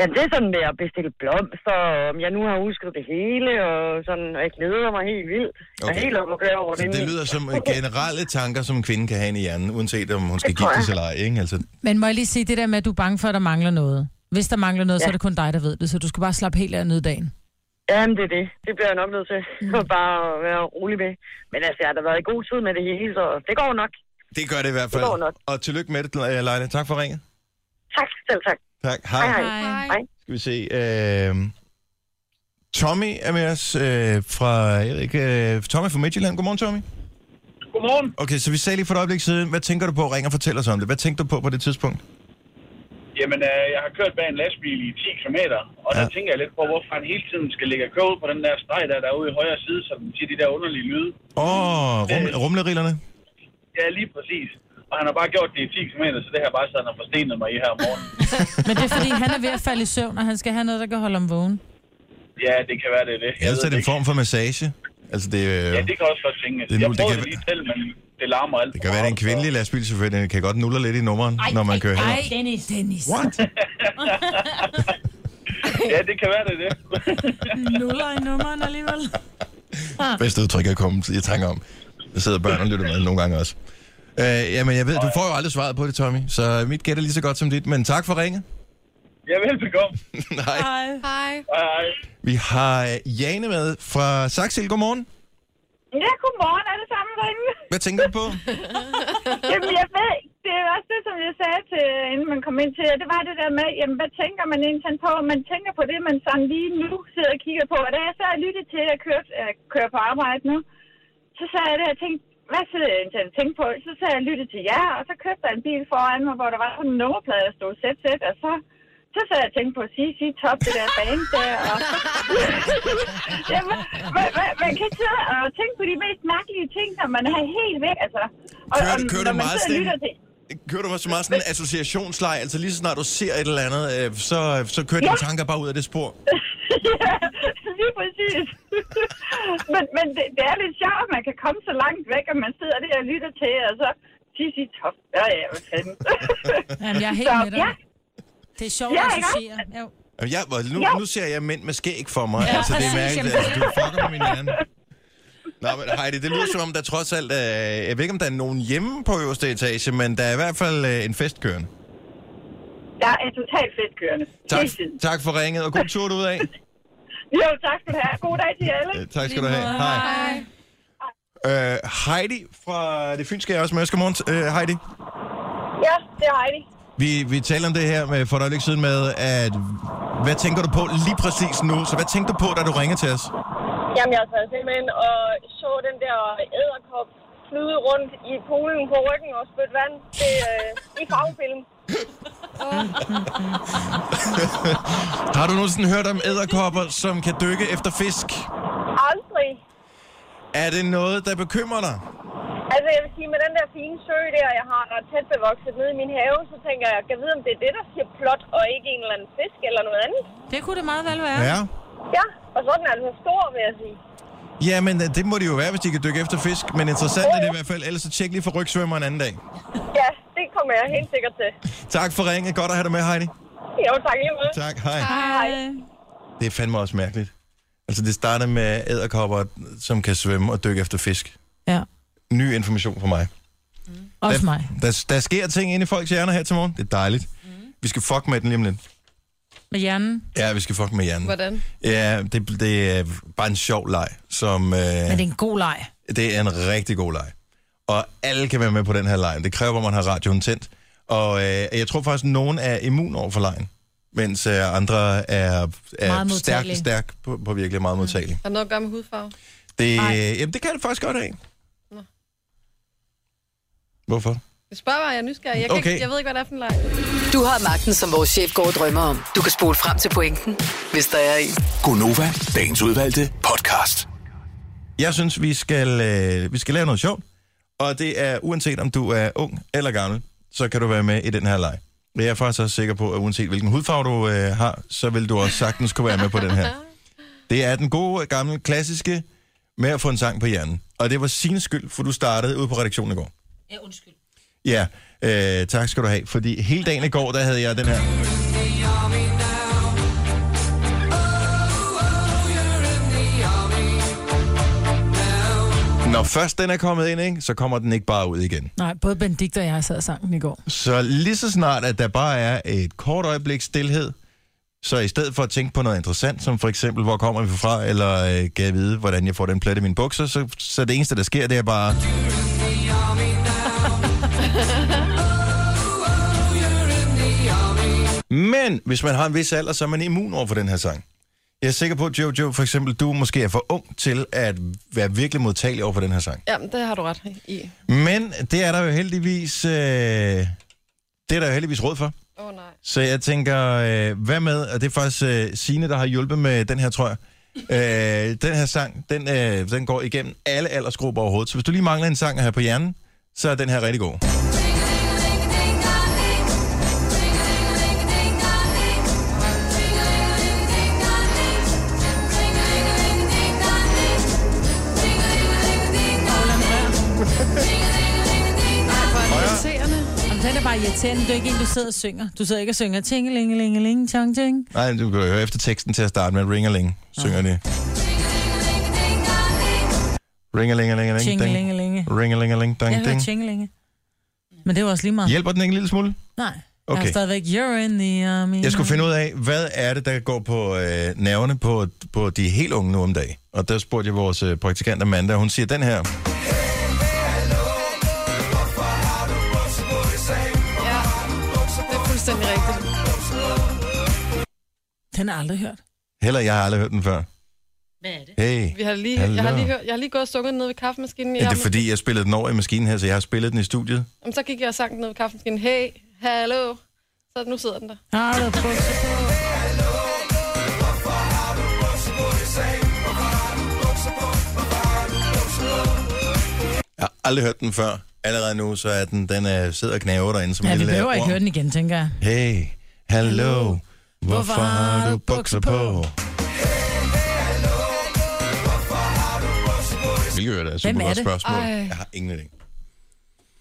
Ja, det er sådan med at bestille blomster, og om jeg nu har husket det hele, og sådan, og jeg glæder mig helt vildt. Jeg Okay. er helt op at over Så det. det lyder som øh, generelle tanker, som en kvinde kan have i hjernen, uanset om hun skal Det tror giftes jeg. eller ej, ikke? Altså, Men må jeg lige sige det der med, at du er bange for, at der mangler noget? Hvis der mangler noget, ja. så er det kun dig, der ved det, så du skal bare slappe helt af og nyde dagen. Jamen, det er det. Det bliver jeg nok nødt til. Mm. Bare at være rolig med. Men altså, jeg har da været i god tid med det hele, så det går nok. det gør det i hvert fald. Det går nok. Og tillykke med det, Leila. Tak for ringet. Tak, selv tak. Tak. Hej. Hej, Hej. hej. Skal vi se. Øh, Tommy er med os øh, fra, jeg ved ikke, øh, Tommy fra Midtjylland. Godmorgen, Tommy. Godmorgen. Okay, så vi sagde lige for et øjeblik siden, hvad tænker du på? Ring og fortæl os om det. Hvad tænkte du på på det tidspunkt? Jamen, øh, jeg har kørt bag en lastbil i 10 km, og ja. der tænker jeg lidt på, hvorfor han hele tiden skal ligge og køre ud på den der streg, der, der er ude i højre side, så den siger de der underlige lyde. Åh, oh, rum, rumlerillerne. Ja, lige præcis. Og han har bare gjort det i 10 km, så det har bare sådan, han har forstenet mig i her om morgenen. Men det er fordi, han er ved at falde i søvn, og han skal have noget, der kan holde ham vågen. ja, det kan være, det er det. Jeg Ellers er det en form for massage. Altså, det, øh, Ja, det kan også godt tænkes. Det er Jeg nu- det kan det lige selv, men det larmer alt. det kan være, det er en kvindelig lastbilchauffør. Den kan godt nulle lidt i nummeren, når man kører hen. Dennis. Dennis. What? Ja, det kan være, det er det. Nuller i nummeren alligevel. Bedste udtryk, jeg kom i tanke om. Der sidder børn og lytter med nogle gange også. Øh, jamen, jeg ved, du får jo aldrig svaret på det, Tommy. Så mit gæt er lige så godt som dit. Men tak for ringet. Ja, velbekomme. Nej. Hej. Hej. Vi har øh, Jane med fra Saxil. Godmorgen. Ja, godmorgen alle sammen derinde. Hvad tænker du på? Jamen, jeg ved, det er også det, som jeg sagde til, inden man kom ind til, det var det der med, jamen, hvad tænker man egentlig på? Man tænker på det, man sådan lige nu sidder og kigger på. Og da jeg så lyttede til, at jeg kørte, jeg kører på arbejde nu, så sagde jeg det, jeg tænkte, hvad jeg egentlig og tænke på? Så sagde jeg, lytte til jer, og så købte der en bil foran mig, hvor der var sådan en nummerplade, der stod ZZ, og så så sad jeg og tænkte på at sige, sige top det der band der. Og... Jamen, man, man, man kan sidde og tænke på de mest mærkelige ting, når man er helt væk. Altså. Og, Kører- og, kører du når man meget sådan- lytter til... Kører du også meget sådan en associationsleg? Altså lige så snart du ser et eller andet, øh, så, så kører dine Ja. tanker bare ud af det spor. ja, lige præcis. men men det, det, er lidt sjovt, at man kan komme så langt væk, at man sidder der og lytter til, og så sige top. Ja, ja, hvad fanden. Jamen, jeg er helt Så, med dig. ja. Det er sjovt Ja, at associere. Jo. Jamen, Jeg, nu, Ja. nu ser jeg mænd med skæg for mig. Ja, altså, det er mærkeligt. Altså, du fucker med min hjerne. Nå, men Heidi, det lyder som om, der trods alt er... Jeg ved ikke, om der er nogen hjemme på øverste etage, men der er i hvert fald øh, en fest kørende. Der er totalt festkørende. Tak, tak for ringet, og god tur ud af. Jo, tak skal du have. God dag til alle. Øh, tak skal du have. Hej. Øh, Heidi fra det fynske er også med. Godmorgen, øh, Heidi. Ja, det er Heidi. Vi, vi taler om det her med, for et øjeblik siden med, at hvad tænker du på lige præcis nu? Så hvad tænkte du på, da du ringede til os? Jamen, jeg sad simpelthen og så den der æderkop flyde rundt i poolen på ryggen og spytte vand det, øh, i farvefilm. Har du nogensinde hørt om æderkopper, som kan dykke efter fisk? Aldrig. Er det noget, der bekymrer dig? Altså, jeg vil sige, med den der fine sø der, jeg har ret tæt bevokset nede i min have, så tænker jeg, kan jeg vide, om det er det, der siger plot, og ikke en eller anden fisk eller noget andet? Det kunne det meget vel være. Ja. Ja, og så er den altså stor, vil jeg sige. Ja, men øh, det må det jo være, hvis de kan dykke efter fisk. Men interessant er det i hvert fald. Ellers så tjek lige for rygsvømmer en anden dag. Ja, det kommer jeg helt sikkert til. Tak for ringet. Godt at have dig med, Heidi. Jo, tak lige måde. Tak. Hej. Hej. Det er fandme også mærkeligt. Altså, det starter med æderkopper, som kan svømme og dykke efter fisk. Ja. Ny information for mig. Også der, mig. Der, der sker ting inde i folks hjerner her til morgen. Det er dejligt. Vi skal fuck med den lige om lidt. Med hjernen. Ja, vi skal fuck med hjernen. Hvordan? Ja, det, det er bare en sjov leg, som... Øh, Men det er en god leg. det er en rigtig god leg. Og alle kan være med på den her leg. Det kræver, at man har radioen tændt. Og øh, jeg tror faktisk, at nogen er immun over for lejen, mens øh, andre er, er stærk, stærk på, på virkelig meget modtagelige. Har noget at gøre med hudfarve? Det, Nej. jamen, det kan det faktisk godt have. Nå. Hvorfor? Jeg spørger bare, jeg er nysgerrig. Jeg, kan Okay. ikke, jeg ved ikke, hvad det er for en leg. Du har magten, som vores chef går og drømmer om. Du kan spole frem til pointen, hvis der er en. Gonova, dagens udvalgte podcast. Jeg synes, vi skal, øh, vi skal lave noget sjovt. Og det er, uanset om du er ung eller gammel, så kan du være med i den her leg. Jeg er faktisk også sikker på, at uanset hvilken hudfarve du øh, har, så vil du også sagtens kunne være med på den her. Det er den gode, gamle, klassiske med at få en sang på hjernen. Og det var sin skyld, for du startede ude på redaktionen i går. Ja, undskyld. Ja, øh, tak skal du have. Fordi hele dagen i går, der havde jeg den her. Når først den er kommet ind, ikke, så kommer den ikke bare ud igen. Nej, både Benedikt og jeg sad og sang den i går. Så lige så snart, at der bare er et kort øjeblik stillhed, så i stedet for at tænke på noget interessant, som for eksempel, hvor kommer vi fra, eller øh, kan jeg vide, hvordan jeg får den plet i mine bukser, så, så det eneste, der sker, det er bare... Men hvis man har en vis alder, så er man immun over for den her sang. Jeg er sikker på, at Jojo, for eksempel, du måske er for ung til at være virkelig modtagelig over for den her sang. Jamen, det har du ret i. Men det er der jo heldigvis, øh, det er der jo heldigvis råd for. Åh, oh, nej. Så jeg tænker, øh, hvad med, og det er faktisk øh, Signe, der har hjulpet med den her, tror jeg. Øh, den her sang, den, øh, den går igennem alle aldersgrupper overhovedet. Så hvis du lige mangler en sang her på hjernen, så er den her rigtig god. Irriterende. Det er ikke en, du sidder og synger. Du sidder ikke og synger tingelingelingeling, chong ching. Nej, du kan høre efter teksten til at starte med Ringeling, synger de. Ringelingelingeling, ding. Tingelingelinge. Ringelingeling, Jeg ding, hører ding. tingelinge. Men det var også lige meget. Hjælper den ikke en lille smule? Nej. Okay. Jeg er stadigvæk, you're in the army. Jeg skulle finde ud af, hvad er det, der går på øh, nerverne på, på de helt unge nu om dagen. Og der spurgte jeg vores øh, praktikant Amanda, og hun siger den her. Ja. Den har jeg aldrig hørt. Heller, jeg har aldrig hørt den før. Hvad er det? Hey. Vi har lige, Hallo. jeg, har lige hørt, jeg har lige gået og sukket ned ved kaffemaskinen. Ja, det er fordi, jeg spillede den over i maskinen her, så jeg har spillet den i studiet. Jamen, så gik jeg og sang den ned ved kaffemaskinen. Hey, hallo. Så nu sidder den der. Har du bukser på? Jeg har aldrig hørt den før. Allerede nu, så er den, den er, sidder og knæver derinde som Ja, en vi lille behøver ikke orm. høre den igen, tænker jeg. Hey, hallo, hvorfor har du bukser på? Hvilket jo da er et Hvem super er godt det? spørgsmål. Ej. Jeg har ingen idé.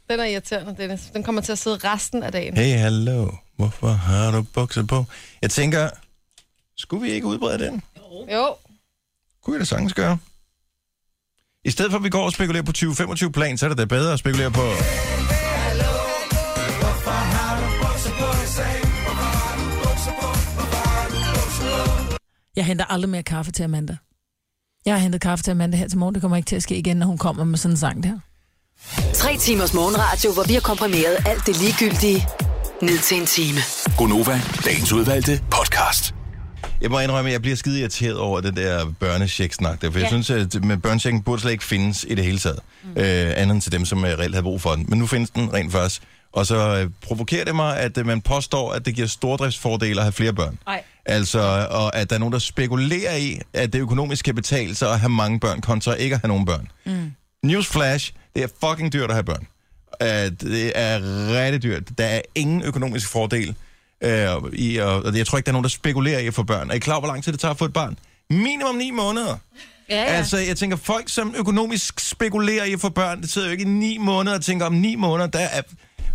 Den er irriterende, Dennis. Den kommer til at sidde resten af dagen. Hey, hallo, Hvorfor har du bukser på? Jeg tænker, skulle vi ikke udbrede den? Jo. Kunne jeg da sagtens gøre. I stedet for, at vi går og spekulerer på 2025 plan, så er det da bedre at spekulere på... Jeg henter aldrig mere kaffe til Amanda. Jeg har hentet kaffe til Amanda her til morgen. Det kommer ikke til at ske igen, når hun kommer med sådan en sang der. Tre timers morgenradio, hvor vi har komprimeret alt det ligegyldige ned til en time. Gonova, dagens udvalgte podcast. Jeg må indrømme, at jeg bliver skide irriteret over det der børnecheck-snak der, for ja. jeg synes, at med børnechecken burde slet ikke findes i det hele taget. Mm. Øh, andet end til dem, som øh, reelt har brug for den. Men nu findes den rent først. Og så øh, provokerer det mig, at øh, man påstår, at det giver stordriftsfordele at have flere børn. Nej. Altså, og at der er nogen, der spekulerer i, at det økonomisk kan betale sig at have mange børn, kontra ikke at have nogen børn. Mm. Newsflash, det er fucking dyrt at have børn. Uh, det er rigtig dyrt. Der er ingen økonomisk fordel uh, i, og og jeg tror ikke, der er nogen, der spekulerer i at få børn. Er I klar, hvor lang tid det tager at få et barn? Minimum ni måneder. Ja, ja. Altså, jeg tænker, folk, som økonomisk spekulerer i at få børn, det sidder jo ikke i ni måneder og tænker, om ni måneder, der er...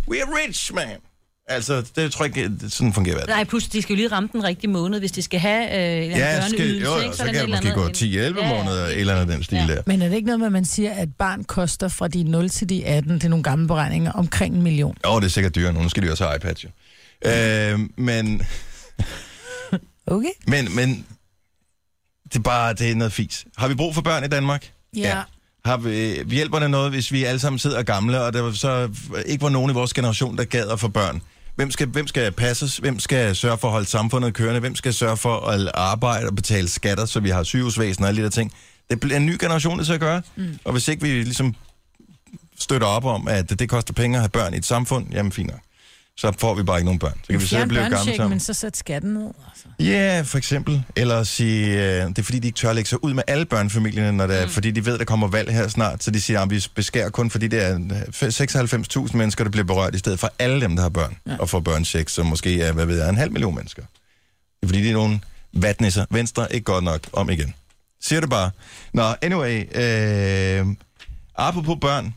We are rich, man. Altså, det tror jeg ikke, sådan fungerer. verden. Nej, plus de skal jo lige ramme den rigtige måned, hvis de skal have øh, en Ja, skal, børneydelse. jo, ikke? jo, så der kan et det måske gå 10-11 Ja, ja. måneder, eller andet af den stil Ja. der. Men er det ikke noget med, at man siger, at barn koster fra de 0 til de 18, det er nogle gamle beregninger, omkring en million? Åh, oh, det er sikkert dyrere. Nu skal de også have iPads, jo. Øh, men, Okay. men, men, det er bare, det er noget fis. Har vi brug for børn i Danmark? Ja. Har vi, hjælper det noget, hvis vi alle sammen sidder gamle, og der var så ikke var nogen i vores generation, der gad at få børn? Hvem skal, hvem skal passes? Hvem skal sørge for at holde samfundet kørende? Hvem skal sørge for at arbejde og betale skatter, så vi har sygehusvæsen og alle de der ting? Det bliver en ny generation, det til at gøre. Mm. Og hvis ikke vi ligesom støtter op om, at det koster penge at have børn i et samfund, jamen fint nok. Så får vi bare ikke nogen børn. Så kan vi sidde og blive gamle sammen. men så sæt skatten ned. Altså. Ja, for eksempel. Eller sige, øh, det er fordi, de ikke tør lægge sig ud med alle børnefamilierne, når det er, mm. fordi de ved, der kommer valg her snart. Så de siger, at vi beskærer kun, fordi det er øh, 96.000 mennesker, der bliver berørt, i stedet for alle dem, der har børn, ja. og får børncheck, som måske er, hvad ved jeg, en halv million mennesker. Det er fordi, det er nogle vatnisser. Venstre ikke godt nok om igen. Siger det bare. Nå, anyway. Øh, apropos børn,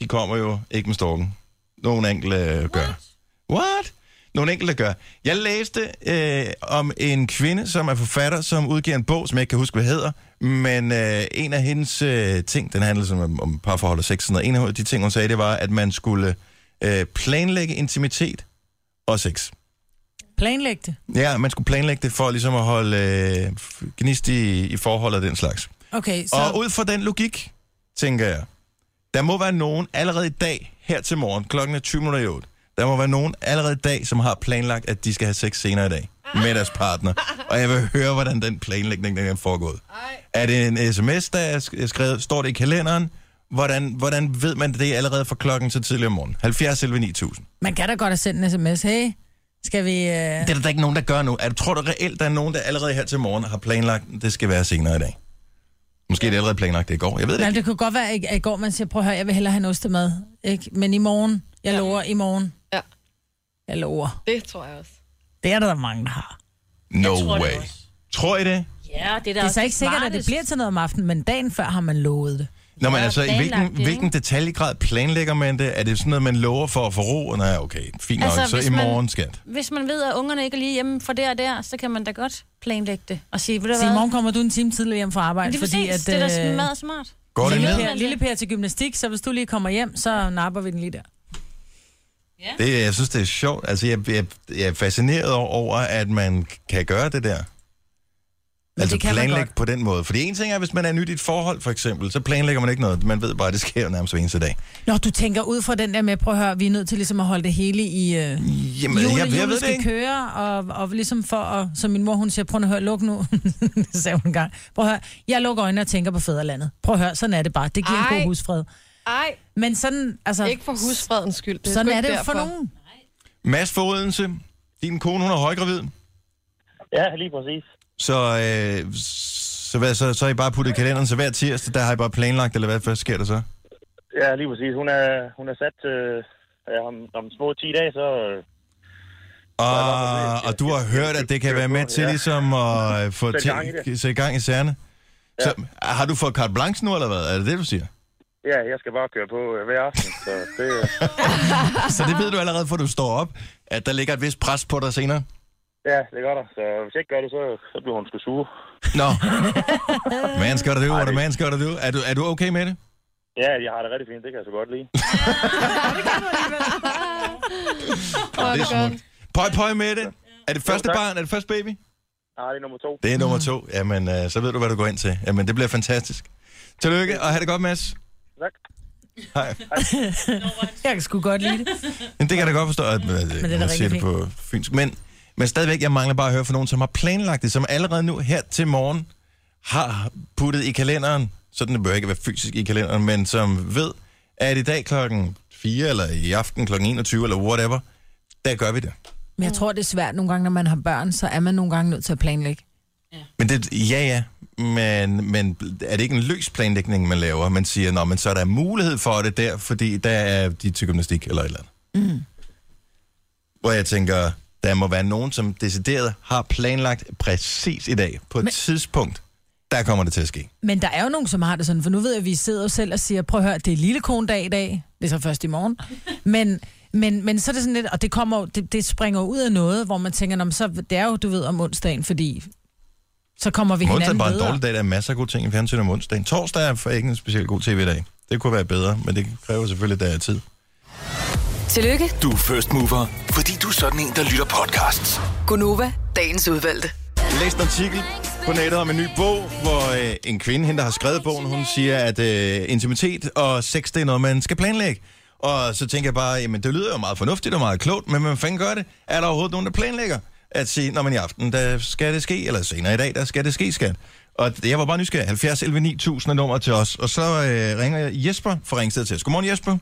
de kommer jo ikke med storken. Nogle enkelte øh, gør. What? Nogle enkelte gør. Jeg læste øh, om en kvinde, som er forfatter, som udgiver en bog, som jeg ikke kan huske, hvad hedder. Men øh, en af hendes øh, ting, den handler som om, om parforhold og sex. og Sådan noget. En af de ting, hun sagde, det var, at man skulle øh, planlægge intimitet og sex. Planlæg det. Ja, man skulle planlægge det for ligesom at holde øh, gnist i, i forhold af den slags. Okay, så... Og ud fra den logik, tænker jeg, der må være nogen allerede i dag, her til morgen, klokken er 20 minutter i 8, der må være nogen allerede i dag, som har planlagt, at de skal have sex senere i dag med deres partner. Og jeg vil høre, hvordan den planlægning den er foregået. Er det en sms, der er sk- skrevet? Står det i kalenderen? Hvordan, hvordan ved man det allerede fra klokken til tidligere om morgenen? 70 11 9000. Man kan da godt have sendt en sms. Hey, skal vi... Øh... Det er der da ikke nogen, der gør nu. Er, tror du reelt, der er nogen, der allerede her til morgen har planlagt, at det skal være senere i dag? Måske er det allerede planlagt det i går. Jeg ved det Nej, ikke. det kunne godt være, at i går man siger, prøv at høre, jeg vil hellere have en ostemad. Ikke? Men i morgen, jeg Ja. lover i morgen. Jeg lover. Det tror jeg også. Det er der, der mange, der har. No tror det way. Tror I det? Ja, det er Det er så ikke sikkert, at det bliver til noget om aftenen, men dagen før har man lovet det. Nå, men altså, i hvilken, det, hvilken detaljegrad planlægger man det? Er det sådan noget, man lover for at få ro? Nej, okay, fint nok. Altså, så hvis i man- morgen, skat. Hvis man ved, at ungerne ikke er lige hjemme for der og der, så kan man da godt planlægge det. Og sige, ved du Så i hvad? morgen kommer du en time tidligere hjem fra arbejde, det er fordi præcis, at... det er da øh, meget smart. Går det Lille ned? per, lille per til gymnastik, så hvis du lige kommer hjem, så napper vi den lige der. Det, jeg synes, det er sjovt. Altså, jeg, jeg, jeg er fascineret over, at man kan gøre det der. Altså det kan man planlægge godt. på den måde. Fordi en ting er, hvis man er nyt i et forhold, for eksempel, så planlægger man ikke noget. Man ved bare, at det sker nærmest hver eneste dag. Nå, du tænker ud fra den der med, prøv at høre, vi er nødt til ligesom at holde det hele i... Øh, Jamen, Jule, jeg, jeg Jule ved det skal ikke. køre, og, og ligesom for at, som min mor, hun siger, prøv at høre, luk nu. det sagde hun en gang. Prøv at høre, jeg lukker øjnene og tænker på fædrelandet. Prøv at høre, sådan er det bare. Det giver en Ej. god husfred. Ej, Men sådan, altså, ikke for husfredens skyld. Det er sådan sgu er det jo for derfor. nogen. Mads for Odense, din kone, hun er højgravid. Ja, lige præcis. Så, øh, så, hvad, så, så har I bare puttet i kalenderen, så hver tirsdag, der har I bare planlagt, eller hvad, hvad sker der så? Ja, lige præcis. Hun er, hun er sat øh, ja, om, om små 10 dage, så... Øh, Og, og du har hørt, at det kan være med til Ja. ligesom at øh, få Sætte til, gang i sætte gang i sagerne. Så har du fået carte blanche nu, eller hvad? Er det det, du siger? Ja, jeg skal bare køre på øh, hver aften, så det... Så det ved du allerede, for du står op, at der ligger et vist pres på dig senere? Ja, det gør der. Så hvis jeg ikke gør det, så, så bliver hun sgu sur. Nå. Man skal du, what a man skal du. Er du, er du okay med det? Ja, jeg har det rigtig fint. Det kan jeg så godt lide. det er smukt. Pøj, pøj med det. Er det første tak. barn? Er det første baby? Nej, det er nummer to. Det er nummer to. Jamen, øh, så ved du, hvad du går ind til. Jamen, det bliver fantastisk. Tillykke, og have det godt, Mads. Tak. Hej. Jeg kan sgu godt lide det. Men det kan jeg da godt forstå, at øh, da man siger det på fynsk. Men, men stadigvæk, jeg mangler bare at høre fra nogen, som har planlagt det, som allerede nu her til morgen har puttet i kalenderen, sådan det bør ikke være fysisk i kalenderen, men som ved, at i dag klokken 4, eller i aften klokken 21, eller whatever, der gør vi det. Men jeg tror, det er svært nogle gange, når man har børn, så er man nogle gange nødt til at planlægge. Men det, ja, ja. Men, men er det ikke en løs planlægning, man laver? Man siger, nå, men så er der mulighed for det der, fordi der er de til gymnastik eller et eller andet. Mm. Hvor jeg tænker, der må være nogen, som decideret har planlagt præcis i dag, på et men... tidspunkt, der kommer det til at ske. Men der er jo nogen, som har det sådan, for nu ved jeg, at vi sidder selv og siger, prøv at høre, det er lille dag i dag, det er så først i morgen, men, men, men så er det sådan lidt, og det, kommer, det, det springer ud af noget, hvor man tænker, "Nå, men så, det er jo, du ved, om onsdagen, fordi så kommer vi Onsdag er hinanden bare en dårlig dag, der er masser af gode ting i fjernsynet om onsdagen. Torsdag er for ikke en specielt god tv-dag. Det kunne være bedre, men det kræver selvfølgelig, at der er tid. Tillykke, Du er first mover, fordi du er sådan en, der lytter podcasts. Gunova, dagens udvalgte. Jeg læste en artikel på nettet om en ny bog, hvor øh, en kvinde, hende der har skrevet bogen, hun siger, at øh, intimitet og sex, det er noget, man skal planlægge. Og så tænker jeg bare, jamen det lyder jo meget fornuftigt og meget klogt, men hvad fanden gør det? Er der overhovedet nogen, der planlægger? At sige, når man i aften, der skal det ske, eller senere i dag, der skal det ske, skat. Og jeg var bare nysgerrig. 70 11 9000 er nummer til os. Og så øh, ringer jeg Jesper fra Ringsted til os. Godmorgen, Jesper.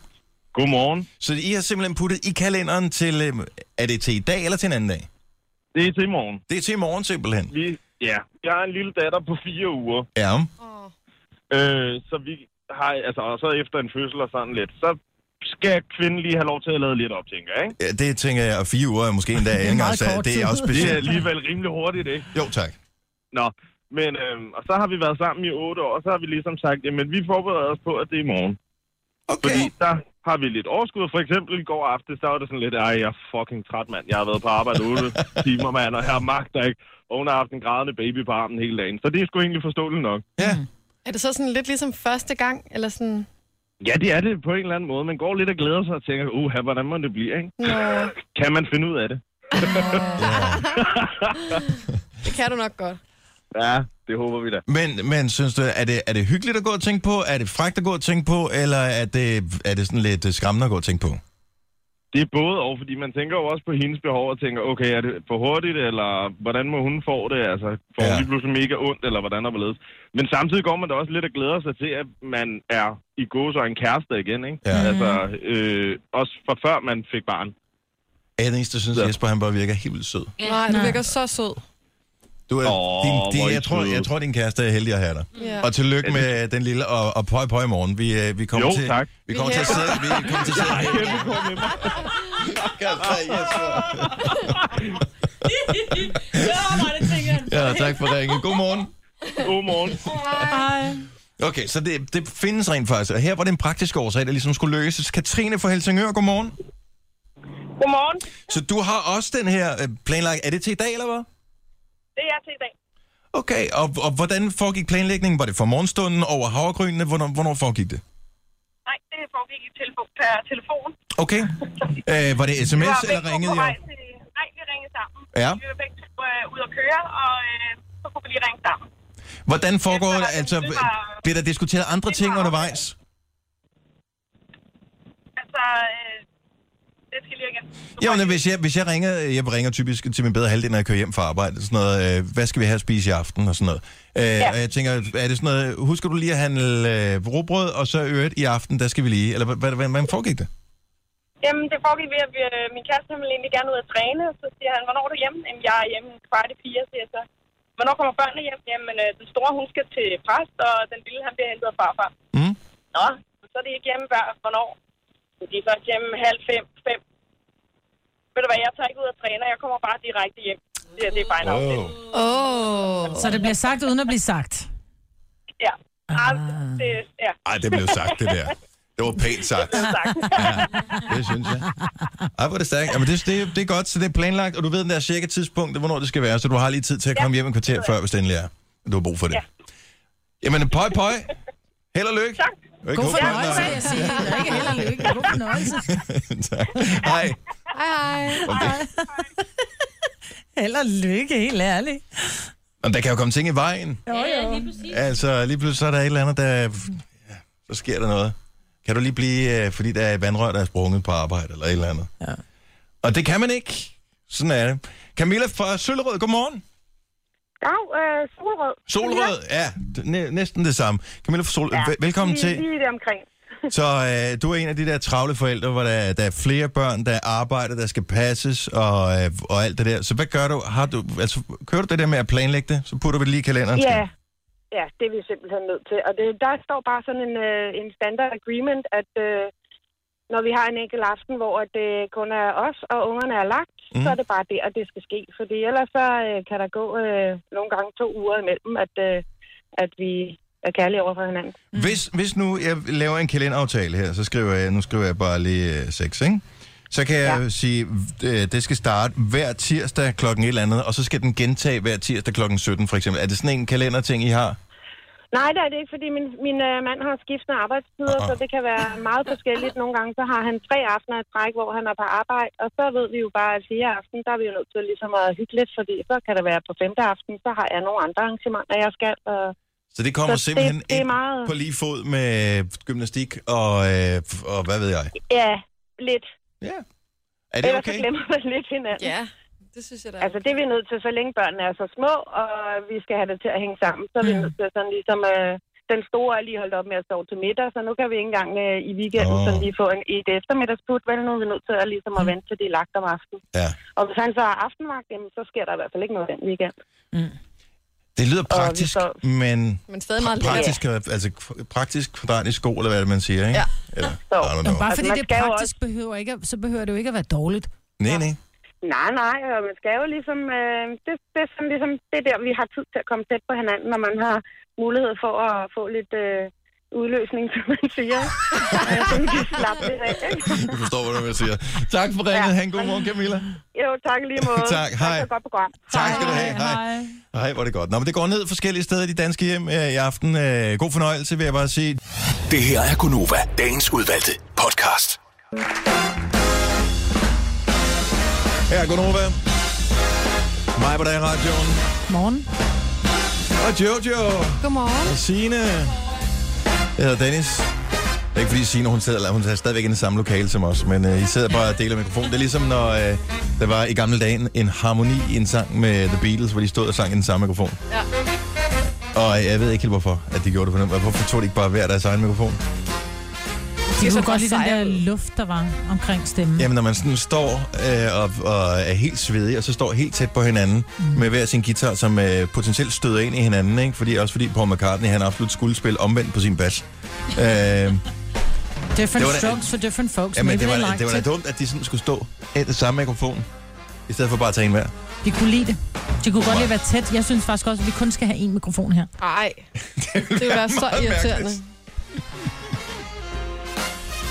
Godmorgen. Så I har simpelthen puttet i kalenderen til, øh, er det til i dag eller til en anden dag? Det er til i morgen. Det er til i morgen simpelthen. Vi, ja, jeg har en lille datter på fire uger. Ja. Øh, så vi har, altså, og så efter en fødsel og sådan lidt, så skal kvinden lige have lov til at lade lidt op, tænker jeg, ikke? Ja, det tænker jeg, og fire uger er måske endda ikke engang, så det er også Det er specielt. alligevel rimelig hurtigt, ikke? Jo, tak. Nå, men øhm, og så har vi været sammen i otte år, og så har vi ligesom sagt, jamen vi forbereder os på, at det er i morgen. Okay. Fordi der har vi lidt overskud. For eksempel i går aftes, der var det sådan lidt, ej, jeg er fucking træt, mand. Jeg har været på arbejde 8 timer, mand, og jeg magter ikke. Og hun har haft en grædende baby på armen hele dagen. Så det er sgu egentlig forståeligt nok. Ja. Er det så sådan lidt ligesom første gang, eller sådan... Ja, det er det på en eller anden måde. Man går lidt og glæder sig og tænker, uh, hvordan må det blive, ikke? Nå, Kan man finde ud af det? det kan du nok godt. Ja, det håber vi da. Men, men synes du, er det, er det hyggeligt at gå og tænke på? Er det frækt at gå og tænke på? Eller er det, er det sådan lidt øh, skræmmende at gå og tænke på? Det er både og, fordi man tænker jo også på hendes behov og tænker, okay, er det for hurtigt, eller hvordan må hun få det? Altså, får hun Ja. lige pludselig mega ondt, eller hvordan er det Men samtidig går man da også lidt og glæder sig til, at man er i gås og en kæreste igen, ikke? Ja. Altså, øh, også fra før man fik barn. Jeg er den eneste, der synes, at Jesper han bare virker helt vildt sød. Nej, du virker så sød. Du er, din, hvor din, er I jeg, tror, jeg tror, din kæreste er heldig at have dig. Ja. Og tillykke med den lille, og, og pøj pøj i morgen. Vi, øh, vi kommer Jo, til, tak. Vi kommer Vi til at sidde... Vi kommer til at sidde Ej, kæmpe kor med mig. Ja, er jeg. Ja, tak for ringen. God morgen. Godmorgen. Okay, så det, det findes rent faktisk. Og her var det en praktisk årsag, der ligesom skulle løses. Katrine fra Helsingør, godmorgen. Godmorgen. Så du har også den her øh, planlagt. Er det til i dag, eller hvad? Det er jeg til i dag. Okay, og, og hvordan foregik planlægningen? Var det for morgenstunden over havregrynene? Hvornår, hvornår foregik det? Nej, det foregik i telefon, per telefon. Okay. Øh, var det sms, var eller ringede jeg? til... Nej, vi ringede sammen. Ja. Vi var begge to øh, ude at køre, og øh, så kunne vi lige ringe sammen. Hvordan foregår det? Altså, var- bliver der diskuteret andre ting undervejs? Altså, øh, det skal jeg lige igen. Får men hvis jeg, hvis jeg ringer, jeg ringer typisk til min bedre halvdel, når jeg kører hjem fra arbejde, sådan noget, øh, hvad skal vi have at spise i aften og sådan noget. Øh, Ja. Og jeg tænker, er det sådan noget, husker du lige at handle øh, råbrød, og så øvrigt i aften, der skal vi lige, eller hvad- hvad- hvordan foregik det? Jamen, det foregik ved, at vi, øh, min kæreste ville egentlig gerne ud at træne. Så siger han, hvornår er du hjemme? Jamen, jeg er hjemme kvart i fire, siger jeg så. Hvornår kommer børnene hjem? Jamen, øh, den store, hun skal til præst, og den lille, han bliver hentet af farfar. Mm. Nå, så er de ikke hjemme hver, hvornår? De er først hjemme halv fem, fem. Ved du hvad, jeg tager ikke ud og træner, jeg kommer bare direkte hjem. Det, det er bare en aftale. Åh. Oh. Så det bliver sagt uden at blive sagt. Ja. Ah. Det, ja. Ej, det blev sagt, det der. Det var pænt sagt. Det sagt. Ja, det synes jeg. Ej, hvor er det stærkt. Jamen, det, det, det er godt, så det er planlagt, og du ved den der cirka tidspunkt, hvornår det skal være, så du har lige tid til at komme hjem en kvarter før, hvis det endelig er. Du har brug for det. Ja. Jamen, pøj, pøj. Held og lykke. Tak. Ikke God fornøjelse, vil jeg sige. Det er ikke held og lykke. God fornøjelse. tak. Hej. Hej, hej. Held og lykke, helt ærligt. Om der kan jo komme ting i vejen. Jo, Ja, jo. lige præcis. Altså, lige pludselig så er der et eller andet, der... Ja, så sker der noget. Kan du lige blive, øh, fordi der er et vandrør, der er sprunget på arbejde, eller et eller andet. Ja. Og det kan man ikke. Sådan er det. Camilla fra Søllerød, godmorgen. Dag, øh, solrød. Solrød, ja, næ- næsten det samme. Camilla fra Solrød, ja. velkommen lige, til. Lige det omkring. Så øh, du er en af de der travle forældre, hvor der, der er flere børn, der arbejder, der skal passes og, øh, og alt det der. Så hvad gør du? Har du altså, kører du det der med at planlægge det? Så putter vi det lige i kalenderen. Ja, ja, det er vi simpelthen nødt til. Og det, der står bare sådan en, øh, en standard agreement, at øh, når vi har en enkelt aften, hvor at det kun er os og ungerne er lagt, mm. så er det bare det, at det skal ske. Fordi ellers så øh, kan der gå øh, nogle gange to uger imellem, at, øh, at vi er kærlige over for hinanden. Hvis, hvis nu jeg laver en kalenderaftale her, så skriver jeg, nu skriver jeg bare lige øh, 6, ikke? Så kan jeg ja. sige, øh, det skal starte hver tirsdag klokken et eller andet, og så skal den gentage hver tirsdag klokken 17 for eksempel. Er det sådan en kalenderting, I har? Nej, det er det ikke, fordi min, min øh, mand har skiftende arbejdstider, Ah. så det kan være meget forskelligt. Nogle gange så har han tre aftener i træk, hvor han er på arbejde, og så ved vi jo bare, at fjerde aften, der er vi jo nødt til ligesom at hygge lidt, fordi så kan det være på femte aften, så har jeg nogle andre arrangementer, jeg skal. Og... Så det kommer Så simpelthen det, det er ind meget... på lige fod med gymnastik og, øh, og hvad ved jeg. Ja, lidt. Ja. Er det Ellers okay? glemmer man lidt hinanden. Ja, det synes jeg da. Altså, det er vi nødt til, så længe børnene er så små, og vi skal have det til at hænge sammen, så er vi Mm. nødt til sådan ligesom... Øh, den store er lige holdt op med at sove til middag, så nu kan vi ikke engang øh, i weekenden oh. sådan lige få en, et eftermiddagsput, vel nu er vi nødt til at, ligesom at vente til de er lagt om aftenen. Ja. Og hvis han så har aftenvagt, jamen, så sker der i hvert fald ikke noget den weekend. Det lyder praktisk, så- men Men stadig meget lækkert. praktisk, altså praktisk kvadratisk sko, eller hvad det, man siger, ikke? Ja. Eller, Så. Bare Altså, fordi man det er praktisk, behøver ikke, så behøver det jo ikke at være dårligt. Nej, nej. Nej, nej, og man skal jo ligesom... Øh, det, det er sådan ligesom... Det er der, vi har tid til at komme tæt på hinanden, når man har mulighed for at få lidt øh, udløsning, som man siger. Så vi kan slappe lidt af. ikke? Du forstår, hvad jeg siger. Tak for ringet. Ja. Ha' en god morgen, Camilla. Jo, tak lige måde. Tak, hej. godt program. Tak skal du have. Hej. Hej, hvor er det godt. Nå, men det går ned forskellige steder i de danske hjem øh, i aften. Øh, god fornøjelse, vil jeg bare sige. Det her er Gunova, dagens udvalgte podcast. Her er Gunova. Mig på dag radioen. Morgen. Og Jojo. Godmorgen. Og Signe. Jeg hedder Dennis. Det er ikke fordi Signe, hun sidder, hun er stadigvæk i det samme lokale som os, men øh, I sidder bare og deler mikrofon. Det er ligesom, når øh, der var i gamle dage en, en harmoni i en sang med The Beatles, hvor de stod og sang i den samme mikrofon. Ja. Og jeg ved ikke helt, hvorfor at de gjorde det på den måde. Hvorfor tog de ikke bare hver deres egen mikrofon? De så kunne godt lide den der luft, der var omkring stemmen. Jamen, når man sådan står øh, og, og er helt svedig, og så står helt tæt på hinanden mm. med hver sin guitar, som øh, potentielt støder ind i hinanden, ikke? Fordi, også fordi Paul McCartney, han absolut skulle spille omvendt på sin bas. øh, Different Det var da- strokes for different folks. jamen, Maybe det var, they det var da it. dumt, at de sådan skulle stå af det samme mikrofon, i stedet for bare at tage en hver. De kunne lide det. De kunne godt lide at være tæt. Jeg synes faktisk også, at vi kun skal have én mikrofon her. Ej, det vil være så irriterende. mærkeligt.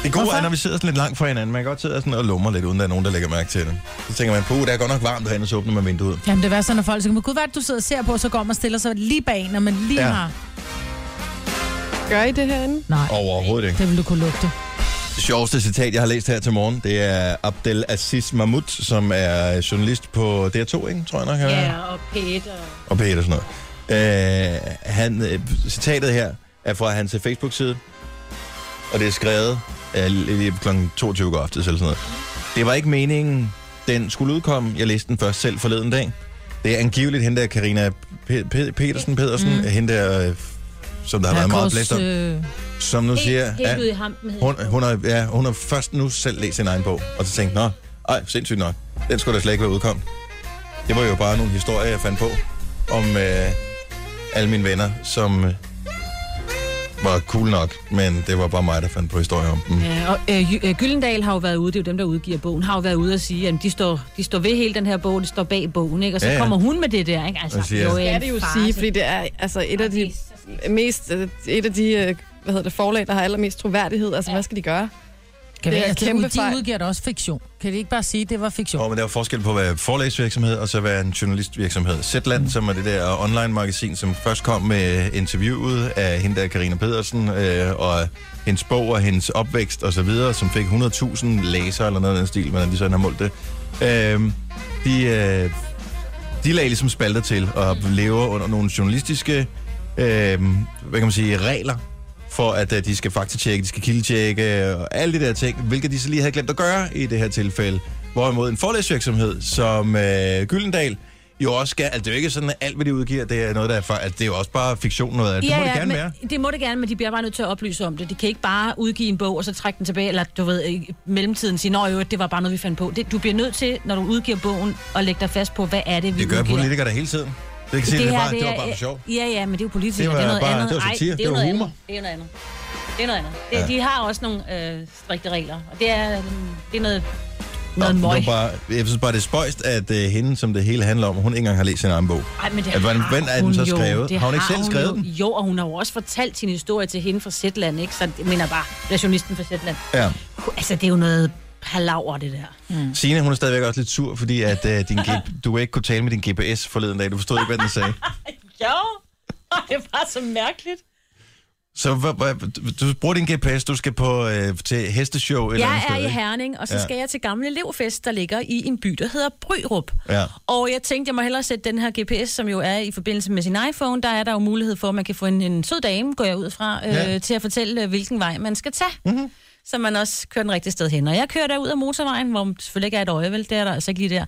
Det gode Hvorfor? er, når vi sidder sådan lidt langt fra hinanden. Man kan godt sidde sådan og lummer lidt, uden der er nogen, der lægger mærke til det. Så tænker man, puh, der er godt nok varmt herinde, og så åbner man vinduet. Jamen, det er sådan, når folk siger, gud, hvad er det, du sidder og ser på, så går man og stiller sig lige bag, når man lige Ja. har... Gør I det herinde? Nej, Overhovedet ikke. det vil du kunne lugte. Det sjoveste citat, jeg har læst her til morgen, det er Abdel Aziz Mahmoud, som er journalist på DR2, ikke? tror jeg nok. er. Ja, og Peter. og Peter og sådan noget. Øh, han, øh, citatet her er fra hans Facebook-side, og det er skrevet lige kl. 22 går aftes eller sådan noget. Det var ikke meningen, den skulle udkomme. Jeg læste den først selv forleden dag. Det er angiveligt hende der, Karina Pe- Pe- Petersen, Pedersen, mm. hende der, øh, som der har været meget blæst om, øh, som nu siger, hed hun, hun, har, ja, hun har først nu selv læst sin egen bog, og så tænkt, nå, ej, sindssygt nok, den skulle da slet ikke være udkommet. Det var jo bare nogle historier, jeg fandt på, om øh, alle mine venner, som øh, var cool nok, men det var bare mig, der fandt på historier om dem. Ja, og øh, øh, Gyldendal har jo været ude, det er jo dem, der udgiver bogen, har jo været ude og sige, at de står, de står ved hele den her bog, de står bag bogen, ikke? Og så Ja, ja, ja. ja. kommer hun med det der, ikke? Altså, siger- jo Det skal det jo farce. sige, fordi det er altså et af de er mest, øh, et af de øh, hvad hedder det, forlag, der har allermest troværdighed. Altså, hvad skal de gøre? Kan Det er altså, kæmpe de fejl. udgiver da også fiktion. Kan de ikke bare sige, at det var fiktion? Og men der er jo forskel på at være forlægsvirksomhed og så være en journalistvirksomhed. Zetland, mm. som er det der online-magasin, som først kom med interviewet af hende der, Karina Pedersen, øh, og hendes bog og hendes opvækst og så videre, som fik 100.000 læsere eller noget af den stil, hvordan de sådan har målt det. Øh, de, øh, de lagde ligesom spalter til og lever under nogle journalistiske øh, hvad kan man sige, regler for at øh, de skal faktatjekke, de skal kildetjekke og alle de der ting, hvilket de så lige havde glemt at gøre i det her tilfælde. Hvorimod en forlægsvirksomhed som øh, Gyldendal jo også skal, altså det er jo ikke sådan, at alt, hvad de udgiver, det er noget, der er, for, altså, det er jo også bare fiktion noget af det. det må det gerne men, være. Det må det gerne, men de bliver bare nødt til at oplyse om det. De kan ikke bare udgive en bog, og så trække den tilbage, eller du ved, i mellemtiden sige, nå jo, det var bare noget, vi fandt på. Det, du bliver nødt til, når du udgiver bogen, at lægge dig fast på, hvad er det, vi Det gør udgiver. politikere der hele tiden. Det kan sige, det, det, her, bare, det var bare for sjov. Ja, ja, men det er jo politikere. Det var Det, er noget bare- andet. det var satire. det, Det er jo var noget humor. andet. Det er noget andet. Det er noget andet. Det, Ja. De har også nogle øh, strikte regler, og det er, øhm, det er noget, noget Nå, møg. det bare, jeg synes bare, det er spøjst, at uh, hende, som det hele handler om, hun ikke engang har læst sin egen bog. Ej, men det At, hvordan, har hvordan er den hun så skrevet? Det har hun ikke selv hun skrevet jo. den? Jo, og hun har jo også fortalt sin historie til hende fra Zetland, ikke? Så jeg mener bare, det journalisten fra Zetland. Ja. Altså, det er jo noget palaver, det der. Mm. Signe, hun er stadigvæk også lidt sur, fordi at, uh, din G- du ikke kunne tale med din GPS forleden dag. Du forstod ikke, hvad den sagde. Jo, det var så mærkeligt. Så du bruger din GPS, du skal på øh, til hesteshow eller Jeg sted, er i ikke? Herning, og så Ja. skal jeg til Gamle Elevfest, der ligger i en by, der hedder Bryrup. Ja. Og jeg tænkte, jeg må hellere sætte den her GPS, som jo er i forbindelse med sin iPhone. Der er der jo mulighed for, at man kan få en, en sød dame, går jeg ud fra, øh, Ja. til at fortælle, øh, hvilken vej man skal tage. Mm-hmm. Så man også kører den rigtige sted hen. Og jeg kører der ud af motorvejen, hvor man selvfølgelig ikke er et øje, vel? Det er der altså ikke lige der.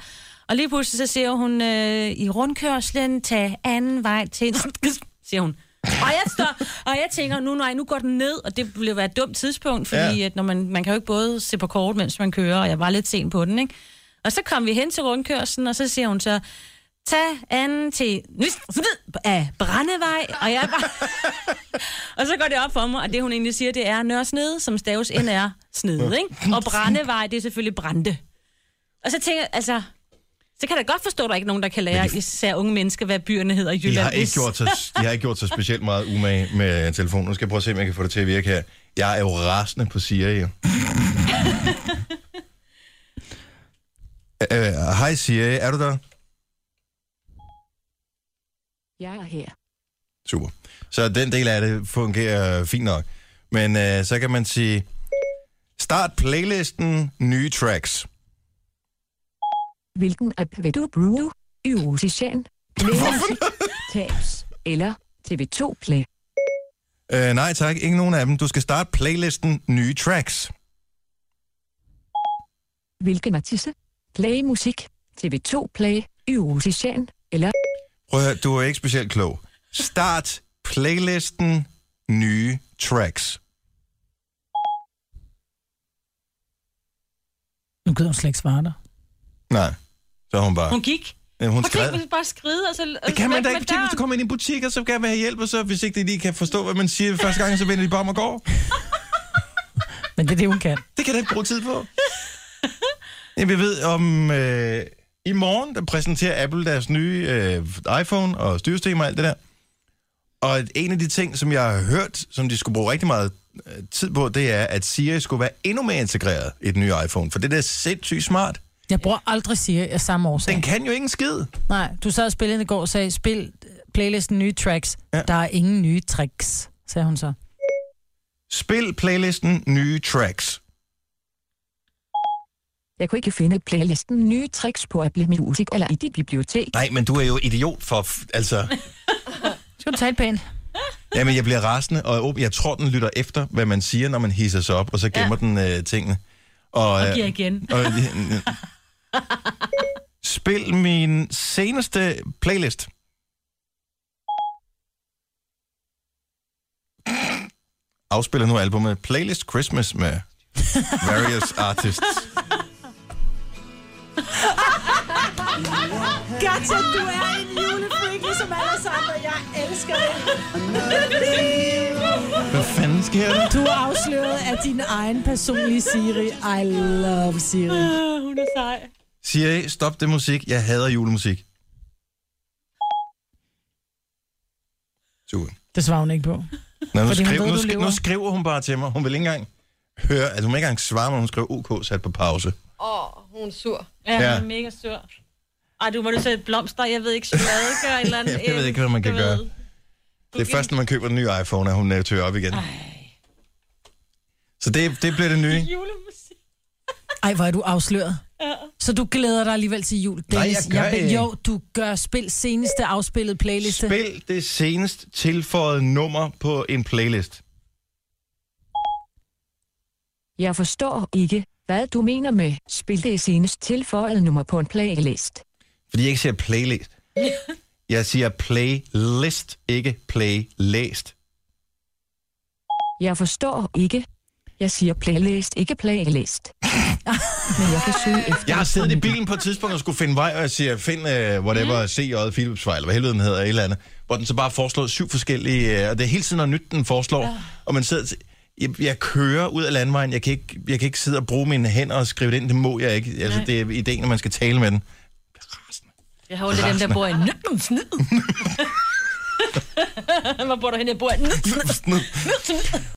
Og lige pludselig så siger hun, øh, i rundkørslen, tag anden vej til... siger hun. Og jeg, står, og jeg tænker, nu, nej, nu går den ned, og det ville være et dumt tidspunkt, fordi ja. at når man, man kan jo ikke både se på kort, mens man kører, og jeg var lidt sen på den, ikke? Og så kom vi hen til rundkørslen, og så siger hun så, tag anden til af Brændevej, og jeg bare... og så går det op for mig, og det hun egentlig siger, det er Nørresnede, som staves NR snede, ikke? Og Brændevej, det er selvfølgelig Brande. Og så tænker jeg, altså... Så kan jeg da godt forstå, at der ikke er nogen, der kan lære, især unge mennesker, hvad byerne hedder i Jylland. De har, ikke gjort sig, de har ikke gjort sig specielt meget umage med telefonen. Nu skal jeg prøve at se, om jeg kan få det til at virke her. Jeg er jo rasende på Siri. jo. Øh, Hej Siri, er du der? Jeg er her. Super. Så den del af det fungerer fint nok. Men øh, så kan man sige, start playlisten nye tracks. Hvilken app vil du bruge? Musician, Playmusik, Tabs eller TV2 Play? Øh, nej tak, ikke nogen af dem. Du skal starte playlisten nye tracks. Hvilken artiste? Play musik, TV2 Play, Musician eller Prøv at høre, du er ikke specielt klog. Start playlisten nye tracks. Nu gider hun slet ikke svare dig. Nej, så er hun bare... Hun gik. Ja, hun skred. vi bare skride, og så... og Det kan man da ikke. Tænk, hvis du kommer ind i en butik, og så gerne vil have hjælp, og så hvis ikke de lige kan forstå, hvad man siger første gang, så vender de bare om og går. Men det er det, hun kan. Det kan da ikke bruge tid på. Ja, vi ved om... Øh, I morgen, der præsenterer Apple deres nye øh, iPhone og styresystem og alt det der. Og en af de ting, som jeg har hørt, som de skulle bruge rigtig meget øh, tid på, det er, at Siri skulle være endnu mere integreret i den nye iPhone. For det der er sindssygt smart. Jeg bruger aldrig Siri af samme årsag. Den kan jo ikke en skid. Nej, du sad og spillede i går og sagde, spil playlisten nye tracks. Ja. Der er ingen nye tracks, sagde hun så. Spil playlisten nye tracks. Jeg kunne ikke finde playlisten nye tricks på Apple Music eller i dit bibliotek. Nej, men du er jo idiot for... f- Altså... Skal du tale pænt? Jamen, jeg bliver rasende, og jeg tror, den lytter efter, hvad man siger, når man hisser sig op, og så gemmer ja. den øh, tingene. Og, Og øh, giver igen. Og, øh, spil min seneste playlist. Afspiller nu albumet Playlist Christmas med various artists. Gatja, du er en julefreak, ligesom alle os andre. Jeg elsker det. Hvad fanden sker der? Du er afsløret af din egen personlige Siri. I love Siri. Hun er sej. Siri, stop det musik. Jeg hader julemusik. Super. Det svarer hun ikke på. Nå, nu, Fordi hun skriv, ved, nu, nu skriver hun bare til mig. Hun vil ikke engang høre, altså hun vil ikke engang svare mig, hun skriver OK sat på pause. Åh, oh, hun er sur. Ja, Ja. ja. er mega sur. Ej, du må du sætte blomster, jeg ved ikke, chokolade gør et eller andet. Jeg ved ikke, hvad man kan du gøre. ved. Det er først, når man køber den nye iPhone, at hun øh, tør op igen. Så det, det bliver det nye. Julemusik. Ej, hvor er du afsløret. Ja. Så du glæder dig alligevel til jul, Nej, Dennis? jeg gør ikke. Jo, du gør spil seneste afspillet playliste. Spil det senest tilføjede nummer på en playlist. Jeg forstår ikke, hvad du mener med spil det senest tilføjet nummer på en playlist. Fordi jeg ikke siger playlist. Jeg siger playlist, ikke playlæst. Jeg forstår ikke. Jeg siger playlist, ikke playlist. Men jeg kan søge efter... Jeg har siddet i bilen på et tidspunkt og skulle finde vej, og jeg siger, find uh, whatever, mm. CJ Philips vej, eller hvad helvede den hedder, et eller andet. Hvor den så bare foreslår syv forskellige, uh, og det er hele tiden noget nyt, den foreslår. Ja. Og man sidder jeg, jeg kører ud af landvejen, jeg kan, ikke, jeg kan ikke sidde og bruge mine hænder og skrive det ind, det må jeg ikke. Altså, Nej. det er ideen, at man skal tale med den. Jeg har jo lidt dem, der bor i Nødden Snyd. Hvor bor du henne? Jeg bor i Nødden Snyd.